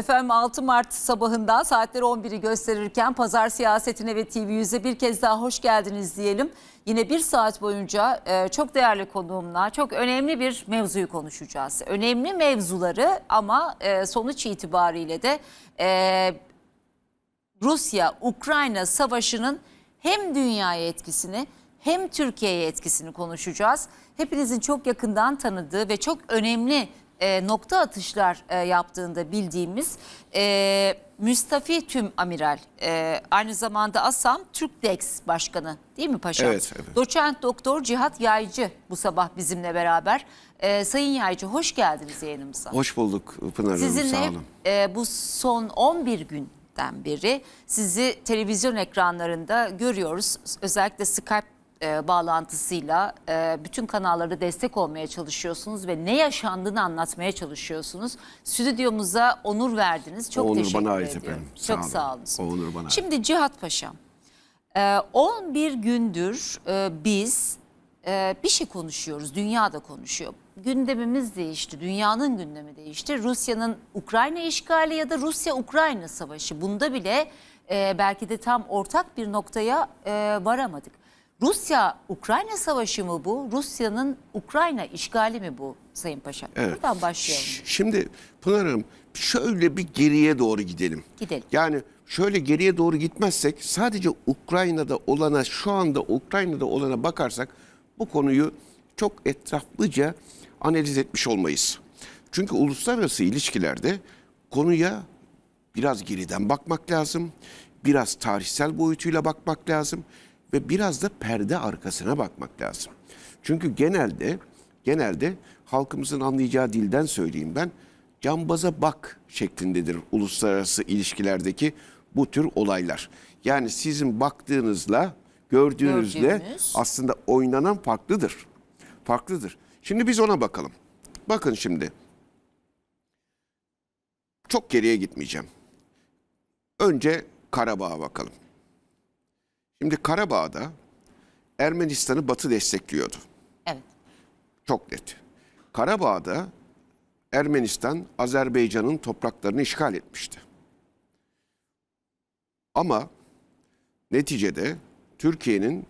Efendim 6 Mart sabahından saatler 11'i gösterirken pazar siyasetine ve TV yüze bir kez daha hoş geldiniz diyelim. Yine bir saat boyunca e, çok değerli konuğumla çok önemli bir mevzuyu konuşacağız. Önemli mevzuları ama e, sonuç itibariyle de e, Rusya-Ukrayna savaşının hem dünyaya etkisini hem Türkiye'ye etkisini konuşacağız. Hepinizin çok yakından tanıdığı ve çok önemli e, nokta atışlar e, yaptığında bildiğimiz e, Müstafi Tüm Amiral, e, aynı zamanda ASAM Türkdex Başkanı değil mi paşam? Evet, evet. Doçent Doktor Cihat Yaycı bu sabah bizimle beraber. E, Sayın Yaycı hoş geldiniz yayınımıza. Hoş bulduk Pınar Hanım Sizinle sağ olun. e, bu son 11 günden beri sizi televizyon ekranlarında görüyoruz. Özellikle Skype e, bağlantısıyla e, bütün kanallara destek olmaya çalışıyorsunuz ve ne yaşandığını anlatmaya çalışıyorsunuz. Stüdyomuza onur verdiniz. Çok O onur teşekkür bana ait ediyorum. efendim. Sağ Çok olun. sağ olun. O onur bana. Şimdi Cihat Paşam, e, 11 gündür e, biz e, bir şey konuşuyoruz, dünya da konuşuyor. Gündemimiz değişti, dünyanın gündemi değişti. Rusya'nın Ukrayna işgali ya da Rusya-Ukrayna savaşı. Bunda bile e, belki de tam ortak bir noktaya e, varamadık. Rusya-Ukrayna savaşı mı bu? Rusya'nın Ukrayna işgali mi bu Sayın Paşa? Evet. Buradan başlayalım. Şimdi Pınar Hanım şöyle bir geriye doğru gidelim. Gidelim. Yani şöyle geriye doğru gitmezsek sadece Ukrayna'da olana şu anda Ukrayna'da olana bakarsak bu konuyu çok etraflıca analiz etmiş olmayız. Çünkü uluslararası ilişkilerde konuya biraz geriden bakmak lazım. Biraz tarihsel boyutuyla bakmak lazım ve biraz da perde arkasına bakmak lazım. Çünkü genelde genelde halkımızın anlayacağı dilden söyleyeyim ben cambaza bak şeklindedir uluslararası ilişkilerdeki bu tür olaylar. Yani sizin baktığınızla gördüğünüzle Gördüğümüz. aslında oynanan farklıdır. Farklıdır. Şimdi biz ona bakalım. Bakın şimdi. Çok geriye gitmeyeceğim. Önce Karabağ'a bakalım. Şimdi Karabağ'da Ermenistan'ı Batı destekliyordu. Evet. Çok net. Karabağ'da Ermenistan Azerbaycan'ın topraklarını işgal etmişti. Ama neticede Türkiye'nin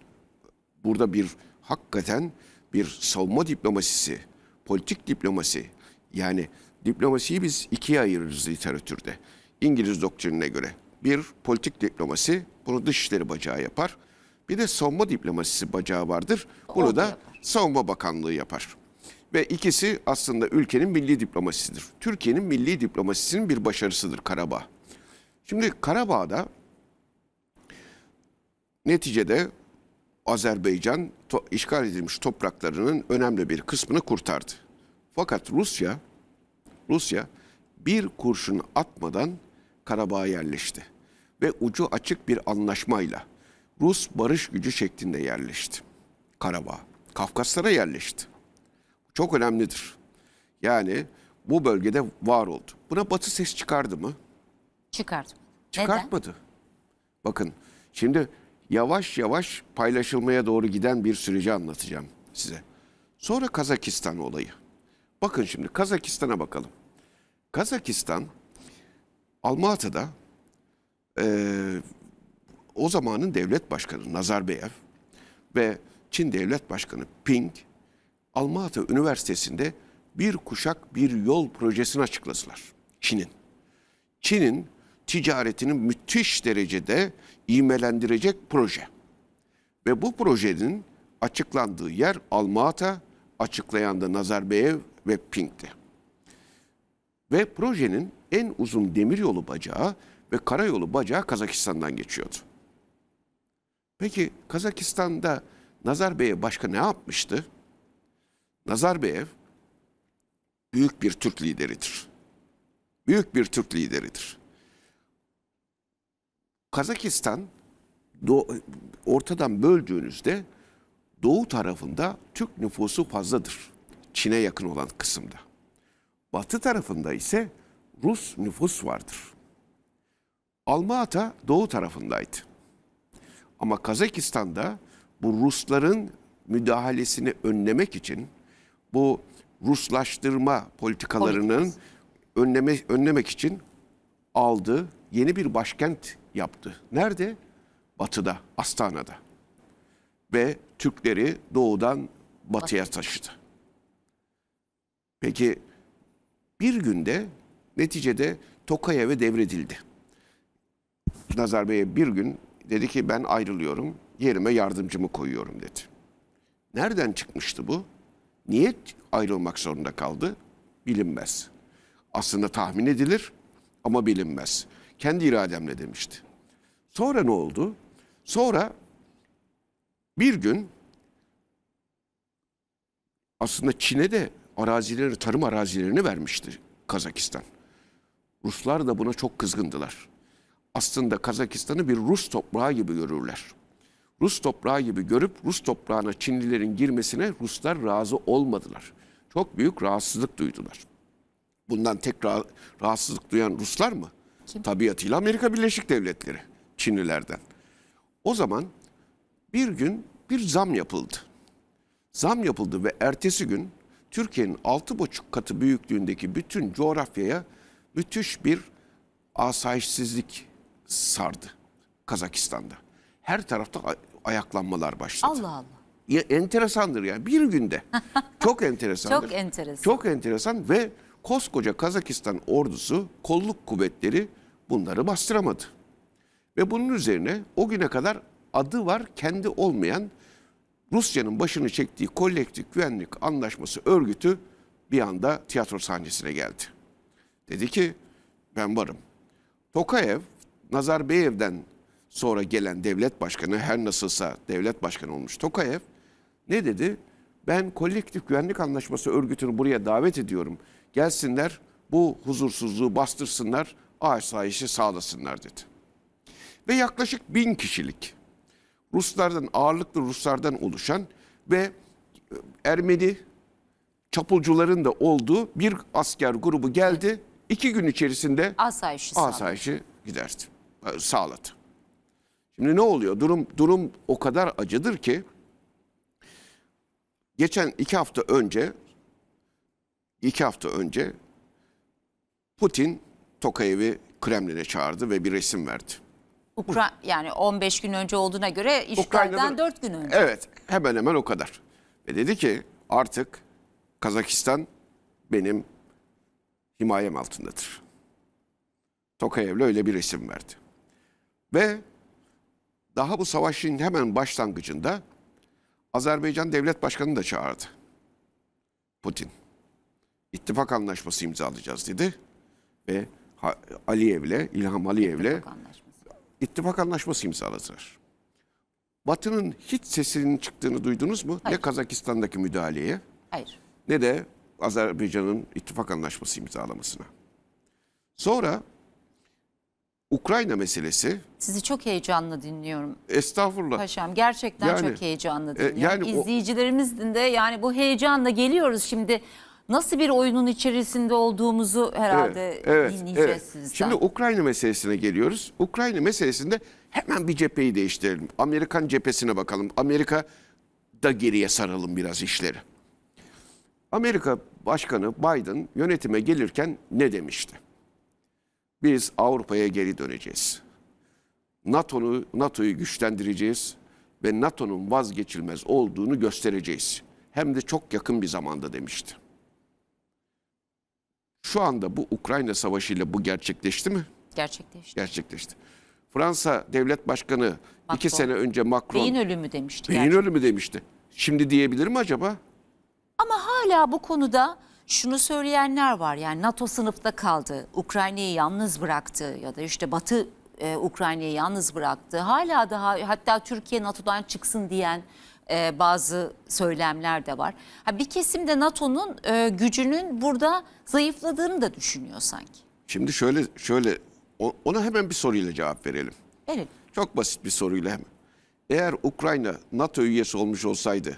burada bir hakikaten bir savunma diplomasisi, politik diplomasi yani diplomasiyi biz ikiye ayırırız literatürde. İngiliz doktrinine göre bir politik diplomasi bunu dışişleri bacağı yapar. Bir de savunma diplomasisi bacağı vardır. Bunu O da da yapar. Savunma Bakanlığı yapar. Ve ikisi aslında ülkenin milli diplomasisidir. Türkiye'nin milli diplomasisinin bir başarısıdır Karabağ. Şimdi Karabağ'da neticede Azerbaycan to- işgal edilmiş topraklarının önemli bir kısmını kurtardı. Fakat Rusya Rusya bir kurşun atmadan Karabağ'a yerleşti ve ucu açık bir anlaşmayla Rus barış gücü şeklinde yerleşti. Karabağ, Kafkaslara yerleşti. Çok önemlidir. Yani bu bölgede var oldu. Buna Batı ses çıkardı mı? Neden? Çıkartmadı. Bakın şimdi yavaş yavaş paylaşılmaya doğru giden bir süreci anlatacağım size. Sonra Kazakistan olayı. Bakın şimdi Kazakistan'a bakalım. Kazakistan Almatı'da eee, o zamanın devlet başkanı Nazarbayev ve Çin devlet başkanı Ping Almatı Üniversitesi'nde bir kuşak bir yol projesini açıkladılar. Çin'in. Çin'in ticaretini müthiş derecede ivmelendirecek proje. Ve bu projenin açıklandığı yer Almata, açıklayan da Nazarbayev ve Pink'ti. Ve projenin en uzun demiryolu bacağı ve karayolu bacağı Kazakistan'dan geçiyordu. Peki Kazakistan'da Nazarbayev başka ne yapmıştı? Nazarbayev büyük bir Türk lideridir. Büyük bir Türk lideridir. Kazakistan ortadan böldüğünüzde doğu tarafında Türk nüfusu fazladır. Çin'e yakın olan kısımda. Batı tarafında ise Rus nüfus vardır. Almaata doğu tarafındaydı. Ama Kazakistan'da bu Rusların müdahalesini önlemek için bu Ruslaştırma politikalarının Politikası. önleme, önlemek için aldı, yeni bir başkent yaptı. Nerede? Batı'da, Astana'da. Ve Türkleri doğudan batıya taşıdı. Peki bir günde neticede Tokayev'e devredildi. Nazar Bey'e bir gün dedi ki ben ayrılıyorum, yerime yardımcımı koyuyorum dedi. Nereden çıkmıştı bu? Niye ayrılmak zorunda kaldı? Bilinmez. Aslında tahmin edilir ama bilinmez. Kendi irademle demişti. Sonra ne oldu? Sonra bir gün aslında Çin'e de arazileri, tarım arazilerini vermişti Kazakistan. Ruslar da buna çok kızgındılar. Aslında Kazakistan'ı bir Rus toprağı gibi görürler. Rus toprağı gibi görüp Rus toprağına Çinlilerin girmesine Ruslar razı olmadılar. Çok büyük rahatsızlık duydular. Bundan tek ra- rahatsızlık duyan Ruslar mı? Tabiatıyla Amerika Birleşik Devletleri Çinlilerden. O zaman bir gün bir zam yapıldı. Zam yapıldı ve ertesi gün Türkiye'nin altı buçuk katı büyüklüğündeki bütün coğrafyaya müthiş bir asayişsizlik sardı Kazakistan'da. Her tarafta ay- ayaklanmalar başladı. Allah Allah. Ya, enteresandır yani bir günde. Çok enteresandır. Çok enteresan. Çok enteresan ve koskoca Kazakistan ordusu, kolluk kuvvetleri bunları bastıramadı. Ve bunun üzerine o güne kadar adı var kendi olmayan Rusya'nın başını çektiği kolektif güvenlik anlaşması örgütü bir anda tiyatro sahnesine geldi. Dedi ki ben varım. Tokayev, Nazarbayev'den sonra gelen devlet başkanı her nasılsa devlet başkanı olmuş Tokayev ne dedi? Ben kolektif güvenlik anlaşması örgütünü buraya davet ediyorum. Gelsinler bu huzursuzluğu bastırsınlar, asayişi sağlasınlar dedi. Ve yaklaşık bin kişilik Ruslardan, ağırlıklı Ruslardan oluşan ve Ermeni çapulcuların da olduğu bir asker grubu geldi. İki gün içerisinde Asayişi asayişi giderdi, e, sağladı. Şimdi ne oluyor? Durum durum o kadar acıdır ki geçen iki hafta önce iki hafta önce Putin Tokayev'i Kremlin'e çağırdı ve bir resim verdi. Ukra yani 15 gün önce olduğuna göre işgalden Ukrayna'da- 4 gün önce. Evet, hemen hemen o kadar. Ve dedi ki artık Kazakistan benim himayem altındadır. Tokayev'le öyle bir resim verdi. Ve daha bu savaşın hemen başlangıcında Azerbaycan Devlet Başkanı da çağırdı. Putin. İttifak anlaşması imzalayacağız dedi. Ve Aliyev'le, İlham Aliyev'le İttifak anlaşması. ittifak anlaşması imzaladılar. Batı'nın hiç sesinin çıktığını duydunuz mu? Hayır. Ne Kazakistan'daki müdahaleye Hayır. ne de Azerbaycan'ın ittifak anlaşması imzalamasına. Sonra Ukrayna meselesi Sizi çok heyecanlı dinliyorum estağfurullah paşam. Gerçekten Yani, çok heyecanlı e, dinliyorum. yani o- İzleyicilerimizin de yani bu heyecanla geliyoruz şimdi. Nasıl bir oyunun içerisinde olduğumuzu herhalde dinleyeceğiz sizden. Şimdi Ukrayna meselesine geliyoruz. Ukrayna meselesinde hemen bir cepheyi değiştirelim. Amerikan cephesine bakalım. Amerika da geriye saralım biraz işleri. Amerika Başkanı Biden yönetime gelirken ne demişti? Biz Avrupa'ya geri döneceğiz. NATO'nu NATO'yu güçlendireceğiz ve NATO'nun vazgeçilmez olduğunu göstereceğiz. Hem de çok yakın bir zamanda demişti. Şu anda bu Ukrayna Savaşı ile bu gerçekleşti mi? Gerçekleşti. Gerçekleşti. Fransa Devlet Başkanı iki Macron. sene önce Macron Beyin ölümü demişti. beyin gerçekten. ölümü demişti. Şimdi diyebilir mi acaba? Ama hala bu konuda şunu söyleyenler var. Yani NATO sınıfta kaldı. Ukrayna'yı yalnız bıraktı ya da işte Batı e, Ukrayna'yı yalnız bıraktı. Hala daha hatta Türkiye NATO'dan çıksın diyen e, bazı söylemler de var. Ha, bir kesim de NATO'nun e, gücünün burada zayıfladığını da düşünüyor sanki. Şimdi şöyle şöyle ona hemen bir soruyla cevap verelim. Evet. Çok basit bir soruyla hemen. Eğer Ukrayna NATO üyesi olmuş olsaydı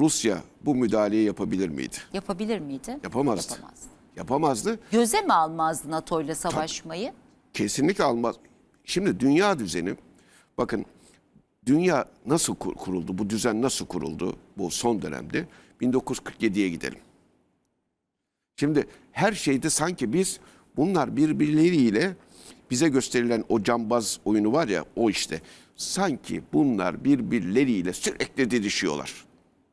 Rusya bu müdahaleyi yapabilir miydi? Yapabilir miydi? Yapamazdı. Yapamazdı. Yapamazdı. Göze mi almazdı NATO ile savaşmayı? Kesinlikle almaz. Şimdi dünya düzeni bakın dünya nasıl kur- kuruldu? Bu düzen nasıl kuruldu bu son dönemde? 1947'ye gidelim. Şimdi her şeyde sanki biz Bunlar birbirleriyle bize gösterilen o cambaz oyunu var ya o işte. Sanki bunlar birbirleriyle sürekli didişiyorlar.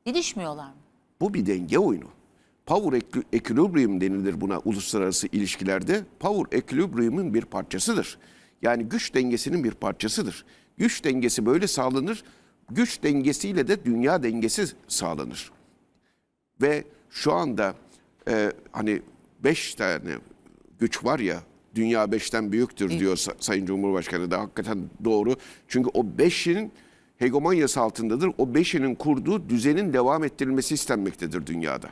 Didişmiyorlar mı? Bu bir denge oyunu. Power equi- equilibrium denilir buna uluslararası ilişkilerde. Power equilibrium'un bir parçasıdır. Yani güç dengesinin bir parçasıdır. Güç dengesi böyle sağlanır. Güç dengesiyle de dünya dengesi sağlanır. Ve şu anda e, hani beş tane güç var ya dünya beşten büyüktür diyor Sa- Sayın Cumhurbaşkanı da hakikaten doğru. Çünkü o beşinin hegemonyası altındadır. O beşinin kurduğu düzenin devam ettirilmesi istenmektedir dünyada.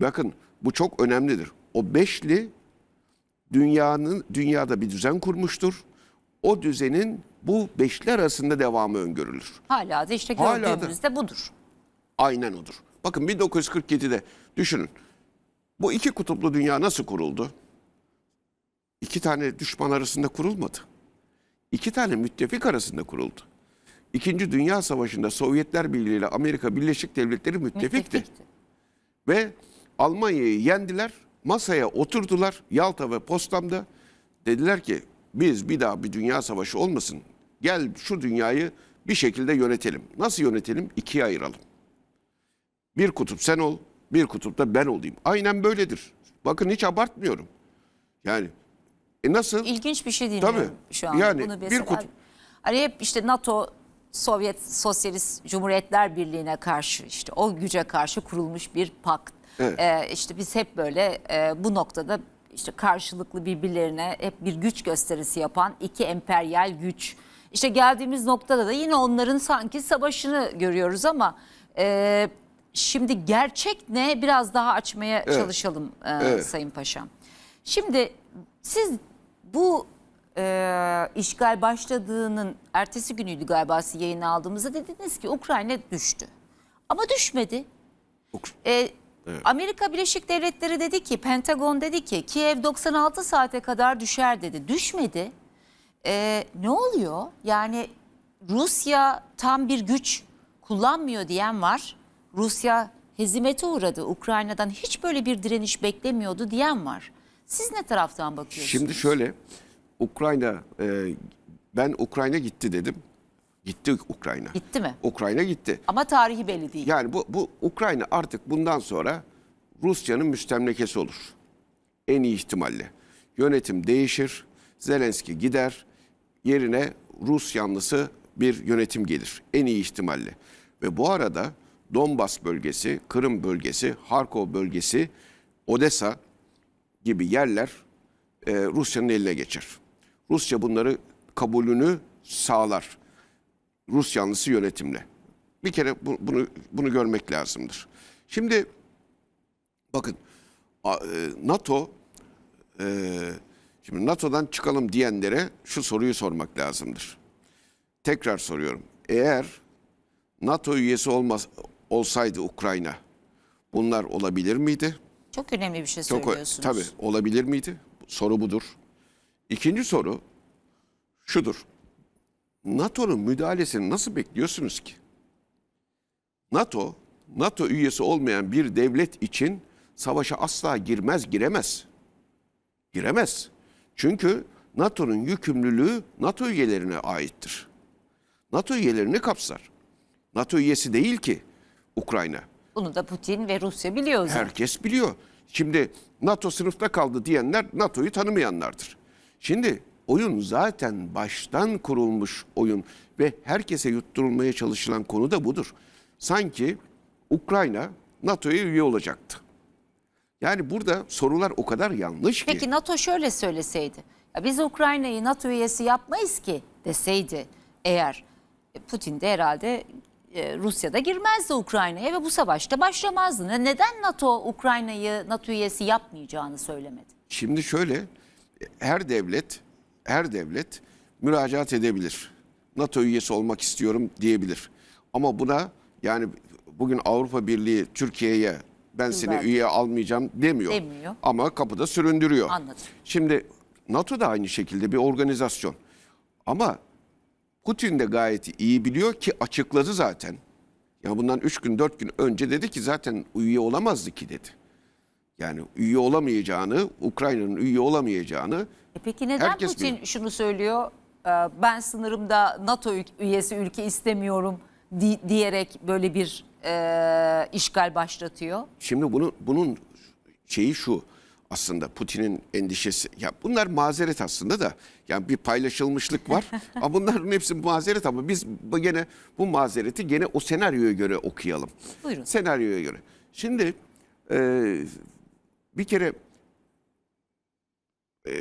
Bakın bu çok önemlidir. O beşli dünyanın dünyada bir düzen kurmuştur. O düzenin bu beşli arasında devamı öngörülür. Hala da işte Hala da. gördüğümüzde budur. Aynen odur. Bakın 1947'de düşünün. Bu iki kutuplu dünya nasıl kuruldu? İki tane düşman arasında kurulmadı. İki tane müttefik arasında kuruldu. İkinci Dünya Savaşı'nda Sovyetler Birliği ile Amerika Birleşik Devletleri müttefikti. Müttefikti. Ve Almanya'yı yendiler, masaya oturdular Yalta ve Potsdam'da. Dediler ki biz bir daha bir dünya savaşı olmasın. Gel şu dünyayı bir şekilde yönetelim. Nasıl yönetelim? İkiye ayıralım. Bir kutup sen ol, bir kutup da ben olayım. Aynen böyledir. Bakın hiç abartmıyorum. Yani e nasıl? İlginç bir şey dinliyorum Tabii. şu an. Yani Bunu bir mesela, kutu- Hani hep işte NATO Sovyet Sosyalist Cumhuriyetler Birliği'ne karşı işte o güce karşı kurulmuş bir pakt. Evet. Ee, işte biz hep böyle e, bu noktada işte karşılıklı birbirlerine hep bir güç gösterisi yapan iki emperyal güç. İşte geldiğimiz noktada da yine onların sanki savaşını görüyoruz ama e, şimdi gerçek ne biraz daha açmaya çalışalım e, Evet. Sayın Paşam. Şimdi siz bu e, işgal başladığının ertesi günüydü galiba siz yayını aldığımızda dediniz ki Ukrayna düştü. Ama düşmedi. E, Amerika Birleşik Devletleri dedi ki, Pentagon dedi ki Kiev 96 saate kadar düşer dedi. Düşmedi. E, ne oluyor? Yani Rusya tam bir güç kullanmıyor diyen var. Rusya hezimete uğradı. Ukrayna'dan hiç böyle bir direniş beklemiyordu diyen var. Siz ne taraftan bakıyorsunuz? Şimdi şöyle Ukrayna e, ben Ukrayna gitti dedim. Gitti Ukrayna. Gitti mi? Ukrayna gitti. Ama tarihi belli değil. Yani bu, bu Ukrayna artık bundan sonra Rusya'nın müstemlekesi olur. En iyi ihtimalle. Yönetim değişir, Zelenski gider, yerine Rus yanlısı bir yönetim gelir. En iyi ihtimalle. Ve bu arada Donbas bölgesi, Kırım bölgesi, Harkov bölgesi, Odessa gibi yerler e, Rusya'nın eline geçer. Rusya bunları kabulünü sağlar. Rus yanlısı yönetimle. Bir kere bu- bunu bunu görmek lazımdır. Şimdi bakın e, NATO e, şimdi NATO'dan çıkalım diyenlere şu soruyu sormak lazımdır. Tekrar soruyorum. Eğer NATO üyesi olmaz olsaydı Ukrayna bunlar olabilir miydi? Çok önemli bir şey Çok söylüyorsunuz. tabii olabilir miydi? Soru budur. İkinci soru şudur. NATO'nun müdahalesini nasıl bekliyorsunuz ki? NATO, NATO üyesi olmayan bir devlet için savaşa asla girmez, giremez. Giremez. Çünkü NATO'nun yükümlülüğü NATO üyelerine aittir. NATO üyelerini kapsar. NATO üyesi değil ki Ukrayna. Bunu da Putin ve Rusya biliyor zaten. Herkes biliyor. Şimdi NATO sınıfta kaldı diyenler NATO'yu tanımayanlardır. Şimdi oyun zaten baştan kurulmuş oyun ve herkese yutturulmaya çalışılan konu da budur. Sanki Ukrayna NATO'ya üye olacaktı. Yani burada sorular o kadar yanlış ki. Peki NATO şöyle söyleseydi. Ya biz Ukrayna'yı NATO üyesi yapmayız ki deseydi eğer e, Putin de herhalde e, Rusya'da girmezdi Ukrayna'ya ve bu savaşta başlamazdı. Ne- Neden NATO Ukrayna'yı NATO üyesi yapmayacağını söylemedi? Şimdi şöyle her devlet her devlet müracaat edebilir. NATO üyesi olmak istiyorum diyebilir. Ama buna yani bugün Avrupa Birliği Türkiye'ye ben seni verdi. üye almayacağım demiyor. Demiyor. Ama kapıda süründürüyor. Anladım. Şimdi NATO da aynı şekilde bir organizasyon. Ama Putin de gayet iyi biliyor ki açıkladı zaten. Ya bundan 3 gün 4 gün önce dedi ki zaten üye olamazdı ki dedi. Yani üye olamayacağını, Ukrayna'nın üye olamayacağını E peki neden Herkes Putin biliyor. şunu söylüyor? Ee, Ben sınırımda NATO üyesi ülke istemiyorum di- diyerek böyle bir e, işgal başlatıyor. Şimdi bunu bunun şeyi şu aslında Putin'in endişesi. Ya bunlar mazeret aslında da yani bir paylaşılmışlık var. ama bunların hepsi mazeret ama biz gene bu mazereti gene o senaryoya göre okuyalım. Buyurun. Senaryoya göre. Şimdi e, bir kere e,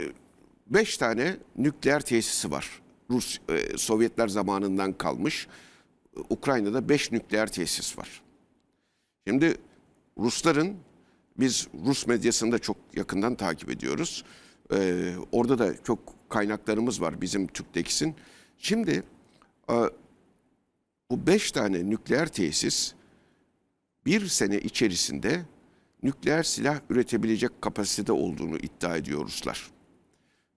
beş tane nükleer tesisi var. Rus e, Sovyetler zamanından kalmış. Ukrayna'da beş nükleer tesis var. Şimdi Rusların biz Rus medyasında çok yakından takip ediyoruz. Ee, orada da çok kaynaklarımız var bizim Türk'teksin. Şimdi e, bu beş tane nükleer tesis bir sene içerisinde nükleer silah üretebilecek kapasitede olduğunu iddia ediyor Ruslar.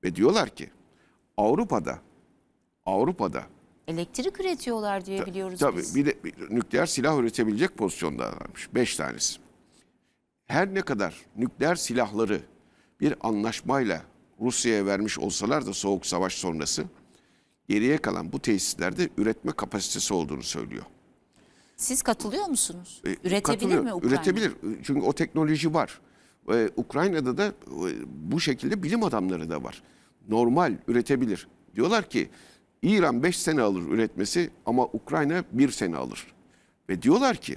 Ve diyorlar ki Avrupa'da Avrupa'da Elektrik üretiyorlar diye biliyoruz Tabii biz. bir de bir nükleer silah üretebilecek pozisyonda varmış. Beş tanesi. Her ne kadar nükleer silahları bir anlaşmayla Rusya'ya vermiş olsalar da Soğuk Savaş sonrası geriye kalan bu tesislerde üretme kapasitesi olduğunu söylüyor. Siz katılıyor musunuz? E, Üretebilir katılıyor. mi Ukrayna? Üretebilir. Çünkü o teknoloji var. E, Ukrayna'da da e, bu şekilde bilim adamları da var. Normal üretebilir. Diyorlar ki İran 5 sene alır üretmesi ama Ukrayna 1 sene alır. Ve diyorlar ki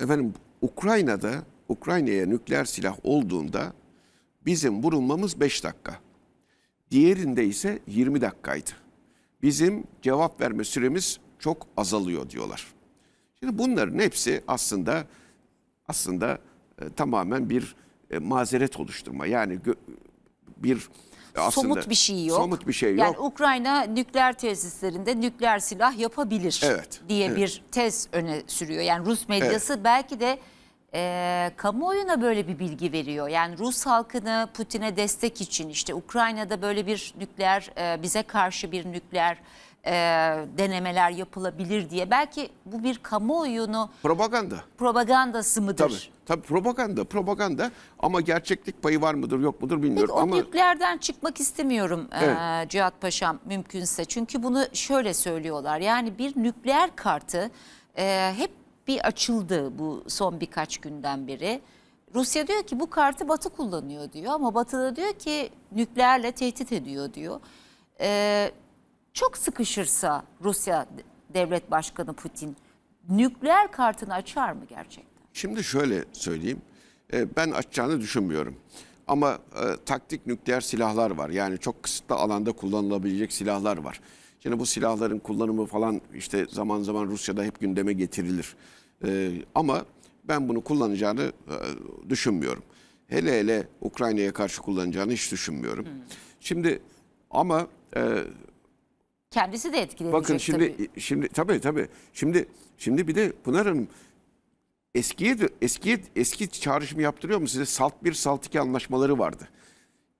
efendim Ukrayna'da Ukrayna'ya nükleer silah olduğunda bizim vurulmamız 5 dakika. Diğerinde ise 20 dakikaydı. Bizim cevap verme süremiz çok azalıyor diyorlar. Şimdi bunların hepsi aslında aslında e, tamamen bir e, mazeret oluşturma. Yani bir e, aslında somut bir şey yok. Somut bir şey yok. Yani Ukrayna nükleer tesislerinde nükleer silah yapabilir Evet, diye evet. bir tez öne sürüyor. Yani Rus medyası belki de e, kamuoyuna böyle bir bilgi veriyor. Yani Rus halkını Putin'e destek için işte Ukrayna'da böyle bir nükleer e, bize karşı bir nükleer e, denemeler yapılabilir diye. Belki bu bir kamuoyunu propaganda. propagandası mıdır? Tabii. Tabii propaganda, propaganda ama gerçeklik payı var mıdır, yok mudur Peki bilmiyorum o ama nükleerden çıkmak istemiyorum Evet. eee, Cihat Paşam mümkünse. Çünkü bunu şöyle söylüyorlar. Yani bir nükleer kartı eee, hep bir açıldı bu son birkaç günden beri. Rusya diyor ki bu kartı Batı kullanıyor diyor ama Batı da diyor ki nükleerle tehdit ediyor diyor. Eee, çok sıkışırsa Rusya devlet başkanı Putin nükleer kartını açar mı gerçekten? Şimdi şöyle söyleyeyim. E, Ben açacağını düşünmüyorum. Ama e, taktik nükleer silahlar var. Yani çok kısıtlı alanda kullanılabilecek silahlar var. Şimdi bu silahların kullanımı falan işte zaman zaman Rusya'da hep gündeme getirilir. E, ama ben bunu kullanacağını e, düşünmüyorum. Hele hele Ukrayna'ya karşı kullanacağını hiç düşünmüyorum. Şimdi ama e, Kendisi de etkilenecek Bakın şimdi tabii. şimdi tabii tabii. Şimdi şimdi bir de Pınar Hanım eskiye eskiye eski çağrışımı yaptırıyor mu size? Salt 1 Salt 2 anlaşmaları vardı.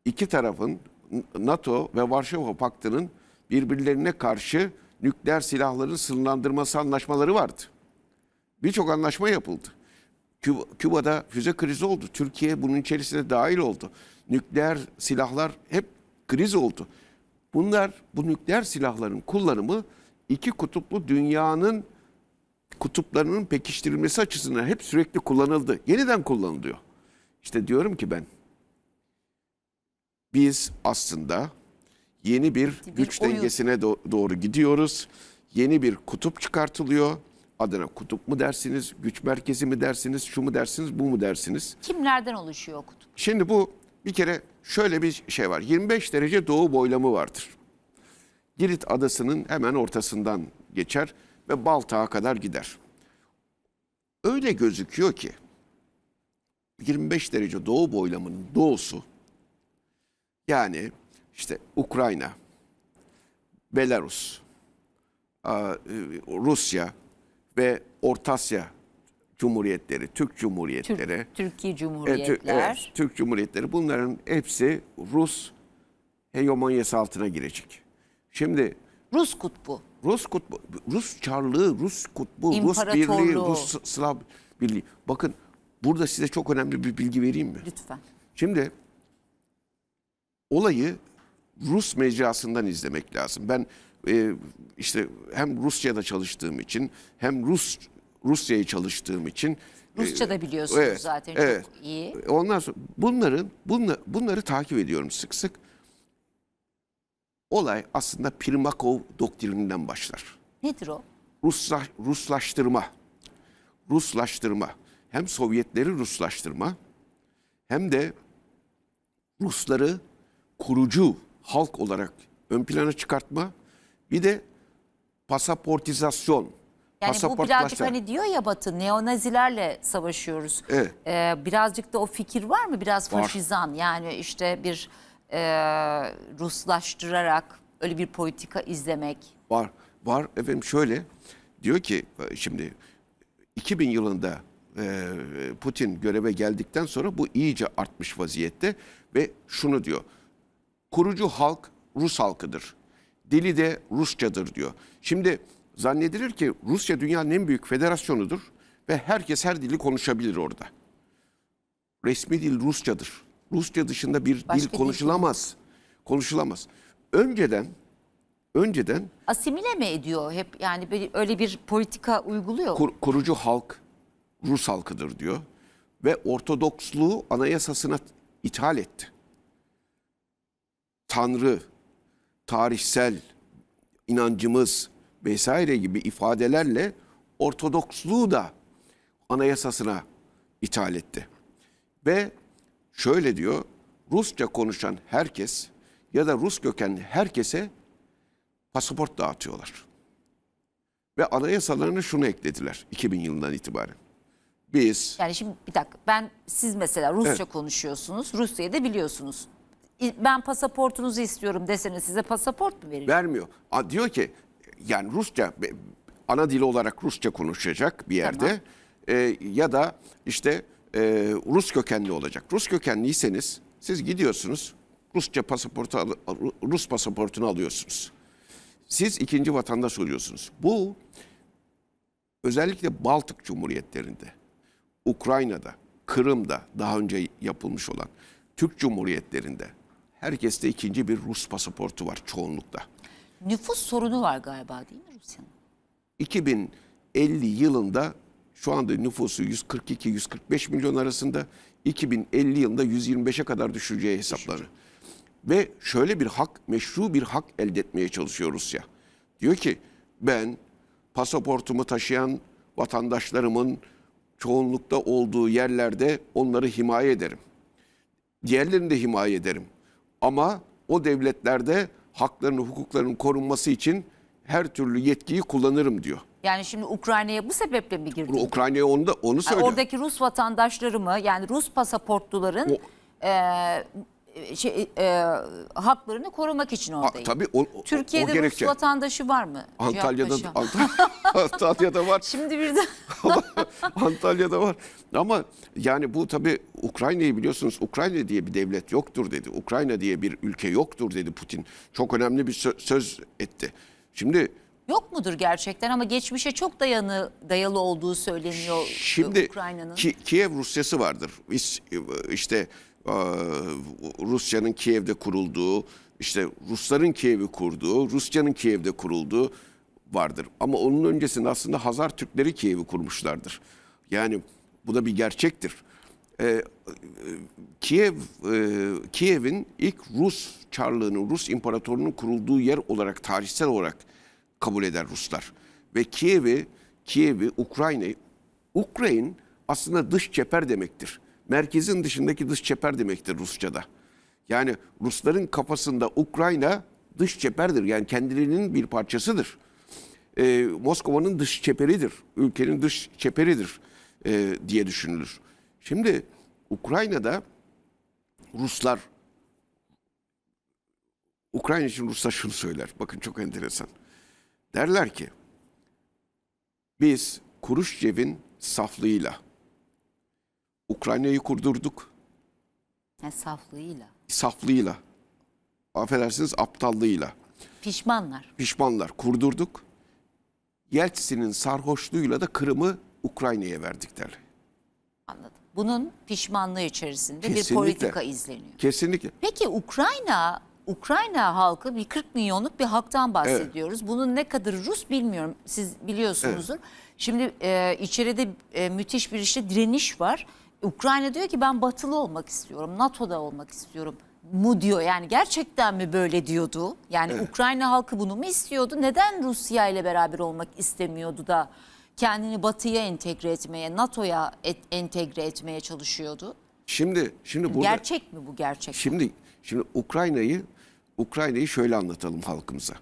İki tarafın NATO ve Varşova Paktı'nın birbirlerine karşı nükleer silahların sınırlandırması anlaşmaları vardı. Birçok anlaşma yapıldı. Küba- Küba'da füze krizi oldu. Türkiye bunun içerisine dahil oldu. Nükleer silahlar hep kriz oldu. Bunlar bu nükleer silahların kullanımı iki kutuplu dünyanın kutuplarının pekiştirilmesi açısından hep sürekli kullanıldı. Yeniden kullanılıyor. İşte diyorum ki ben biz aslında yeni bir, Bir güç oyun. dengesine do- doğru gidiyoruz. Yeni bir kutup çıkartılıyor. Adına kutup mu dersiniz, güç merkezi mi dersiniz, şu mu dersiniz, bu mu dersiniz? Kimlerden oluşuyor kutup? Şimdi bu bir kere şöyle bir şey var. 25 derece doğu boylamı vardır. Girit adasının hemen ortasından geçer ve Baltık'a kadar gider. Öyle gözüküyor ki 25 derece doğu boylamının doğusu yani işte Ukrayna, Belarus, e, Rusya ve Orta Asya Cumhuriyetleri, Türk Cumhuriyetleri, Türk, Türkiye Cumhuriyetler. Türk, evet, Türk Cumhuriyetleri bunların hepsi Rus hegemonyası altına girecek. Şimdi Rus kutbu. Rus kutbu, Rus Çarlığı, Rus kutbu, Rus. Birliği, Rus Slav Birliği. Bakın burada size çok önemli bir bilgi vereyim mi? Lütfen. Şimdi olayı Rus mecrasından izlemek lazım. Ben e, işte hem Rusya'da çalıştığım için hem Rus Rusya'yı çalıştığım için Rusça da biliyorsunuz evet, zaten evet. çok iyi. Ondan sonra bunların bunla, bunları takip ediyorum sık sık. Olay aslında Primakov doktrininden başlar. Nedir o? Rusla, Ruslaştırma. Ruslaştırma. Hem Sovyetleri Ruslaştırma hem de Rusları kurucu halk olarak ön plana çıkartma. Bir de pasaportizasyon. Yani bu birazcık pasaportlaştırma. hani diyor ya Batı neonazilerle savaşıyoruz. Evet. Ee, birazcık da o fikir var mı? Biraz Var. faşizan yani işte bir e, Ruslaştırarak öyle bir politika izlemek. Var. Var efendim şöyle diyor ki şimdi 2000 yılında e, Putin göreve geldikten sonra bu iyice artmış vaziyette ve şunu diyor. Kurucu halk Rus halkıdır. Dili de Rusçadır diyor. Şimdi zannedilir ki Rusya dünyanın en büyük federasyonudur ve herkes her dili konuşabilir orada. Resmi dil Rusçadır. Rusça dışında bir Başka dil dil konuşulamaz. Konuşulamaz. Önceden önceden Asimile mi ediyor hep yani öyle bir politika uyguluyor. kur- kurucu halk Rus halkıdır diyor ve Ortodoksluğu anayasasına ithal etti. Tanrı, tarihsel inancımız vesaire gibi ifadelerle Ortodoksluğu da anayasasına ithal etti. Ve şöyle diyor, Rusça konuşan herkes ya da Rus kökenli herkese pasaport dağıtıyorlar. Ve anayasalarına şunu eklediler 2000 yılından itibaren. Biz Yani şimdi bir dakika ben siz mesela Rusça Evet. konuşuyorsunuz. Rusya'yı da biliyorsunuz. Ben pasaportunuzu istiyorum deseniz size pasaport mu verir? vermiyor. A, diyor ki yani Rusça ana dili olarak Rusça konuşacak bir yerde Tamam. E, ya da işte e, Rus kökenli olacak. Rus kökenliyseniz siz gidiyorsunuz Rusça pasaportu Rus pasaportunu alıyorsunuz. Siz ikinci vatandaş oluyorsunuz. Bu özellikle Baltık Cumhuriyetlerinde, Ukrayna'da, Kırım'da daha önce yapılmış olan Türk Cumhuriyetlerinde herkeste ikinci bir Rus pasaportu var çoğunlukla. Nüfus sorunu var galiba değil mi Rusya'nın? 2050 yılında şu anda nüfusu 142-145 milyon arasında 2050 yılında 125'e kadar düşeceği hesaplanır. Ve şöyle bir hak, meşru bir hak elde etmeye çalışıyor Rusya. Diyor ki ben pasaportumu taşıyan vatandaşlarımın çoğunlukta olduğu yerlerde onları himaye ederim. Diğerlerini de himaye ederim. Ama o devletlerde haklarının, hukuklarının korunması için her türlü yetkiyi kullanırım diyor. Yani şimdi Ukrayna'ya bu sebeple mi girdi? Ukrayna'ya onu da onu Yani söylüyor. oradaki Rus vatandaşlarımı yani Rus pasaportluların O- e, şey, e, haklarını korumak için oradayım. tabii o, o- Türkiye'de o Rus gerekçe. vatandaşı var mı? Antalya'da? Ant- Antalya'da var. Şimdi bir de Antalya'da var. Ama yani bu tabii Ukrayna'yı biliyorsunuz Ukrayna diye bir devlet yoktur dedi. Ukrayna diye bir ülke yoktur dedi Putin. Çok önemli bir sö- söz etti. Şimdi yok mudur gerçekten ama geçmişe çok dayanı dayalı olduğu söyleniyor Şimdi Ukrayna'nın. Ki- Kiev Rusyası vardır. Biz işte e, Rusya'nın Kiev'de kurulduğu, işte Rusların Kiev'i kurduğu, Rusya'nın Kiev'de kurulduğu vardır. Ama onun öncesinde aslında Hazar Türkleri Kiev'i kurmuşlardır. Yani bu da bir gerçektir. E, e, Kiev e, Kiev'in ilk Rus Çarlığı'nın, Rus İmparatorluğu'nun kurulduğu yer olarak tarihsel olarak kabul eder Ruslar. Ve Kiev'i, Kiev'i, Ukrayna'yı, Ukrayn aslında dış çeper demektir. Merkezin dışındaki dış çeper demektir Rusça'da. Yani Rusların kafasında Ukrayna dış çeperdir. Yani kendilerinin bir parçasıdır. Ee, Moskova'nın dış çeperidir. Ülkenin dış çeperidir e, diye düşünülür. Şimdi Ukrayna'da Ruslar Ukrayna için Ruslar şunu söyler. Bakın çok enteresan. Derler ki biz Kuruşçev'in saflığıyla Ukrayna'yı kurdurduk. Yani saflığıyla. Saflığıyla, affedersiniz aptallığıyla, Pişmanlar. pişmanlar kurdurduk. Yeltsin'in sarhoşluğuyla da Kırım'ı Ukrayna'ya verdik derler. Anladım. bunun pişmanlığı içerisinde bir Kesinlikle. politika izleniyor. Kesinlikle. Peki Ukrayna Ukrayna halkı bir 40 milyonluk bir halktan bahsediyoruz. Bunun ne kadarı Rus bilmiyorum. Siz biliyorsunuzdur. Şimdi e, içeride e, müthiş bir işte direniş var. Ukrayna diyor ki ben batılı olmak istiyorum. NATO'da olmak istiyorum. Mu diyor yani gerçekten mi böyle diyordu? Yani Ukrayna halkı bunu mu istiyordu? Neden Rusya ile beraber olmak istemiyordu da kendini batıya entegre etmeye, NATO'ya et- entegre etmeye çalışıyordu? Şimdi şimdi burada Gerçek mi bu gerçek? Şimdi şimdi Ukrayna'yı Ukrayna'yı şöyle anlatalım halkımıza.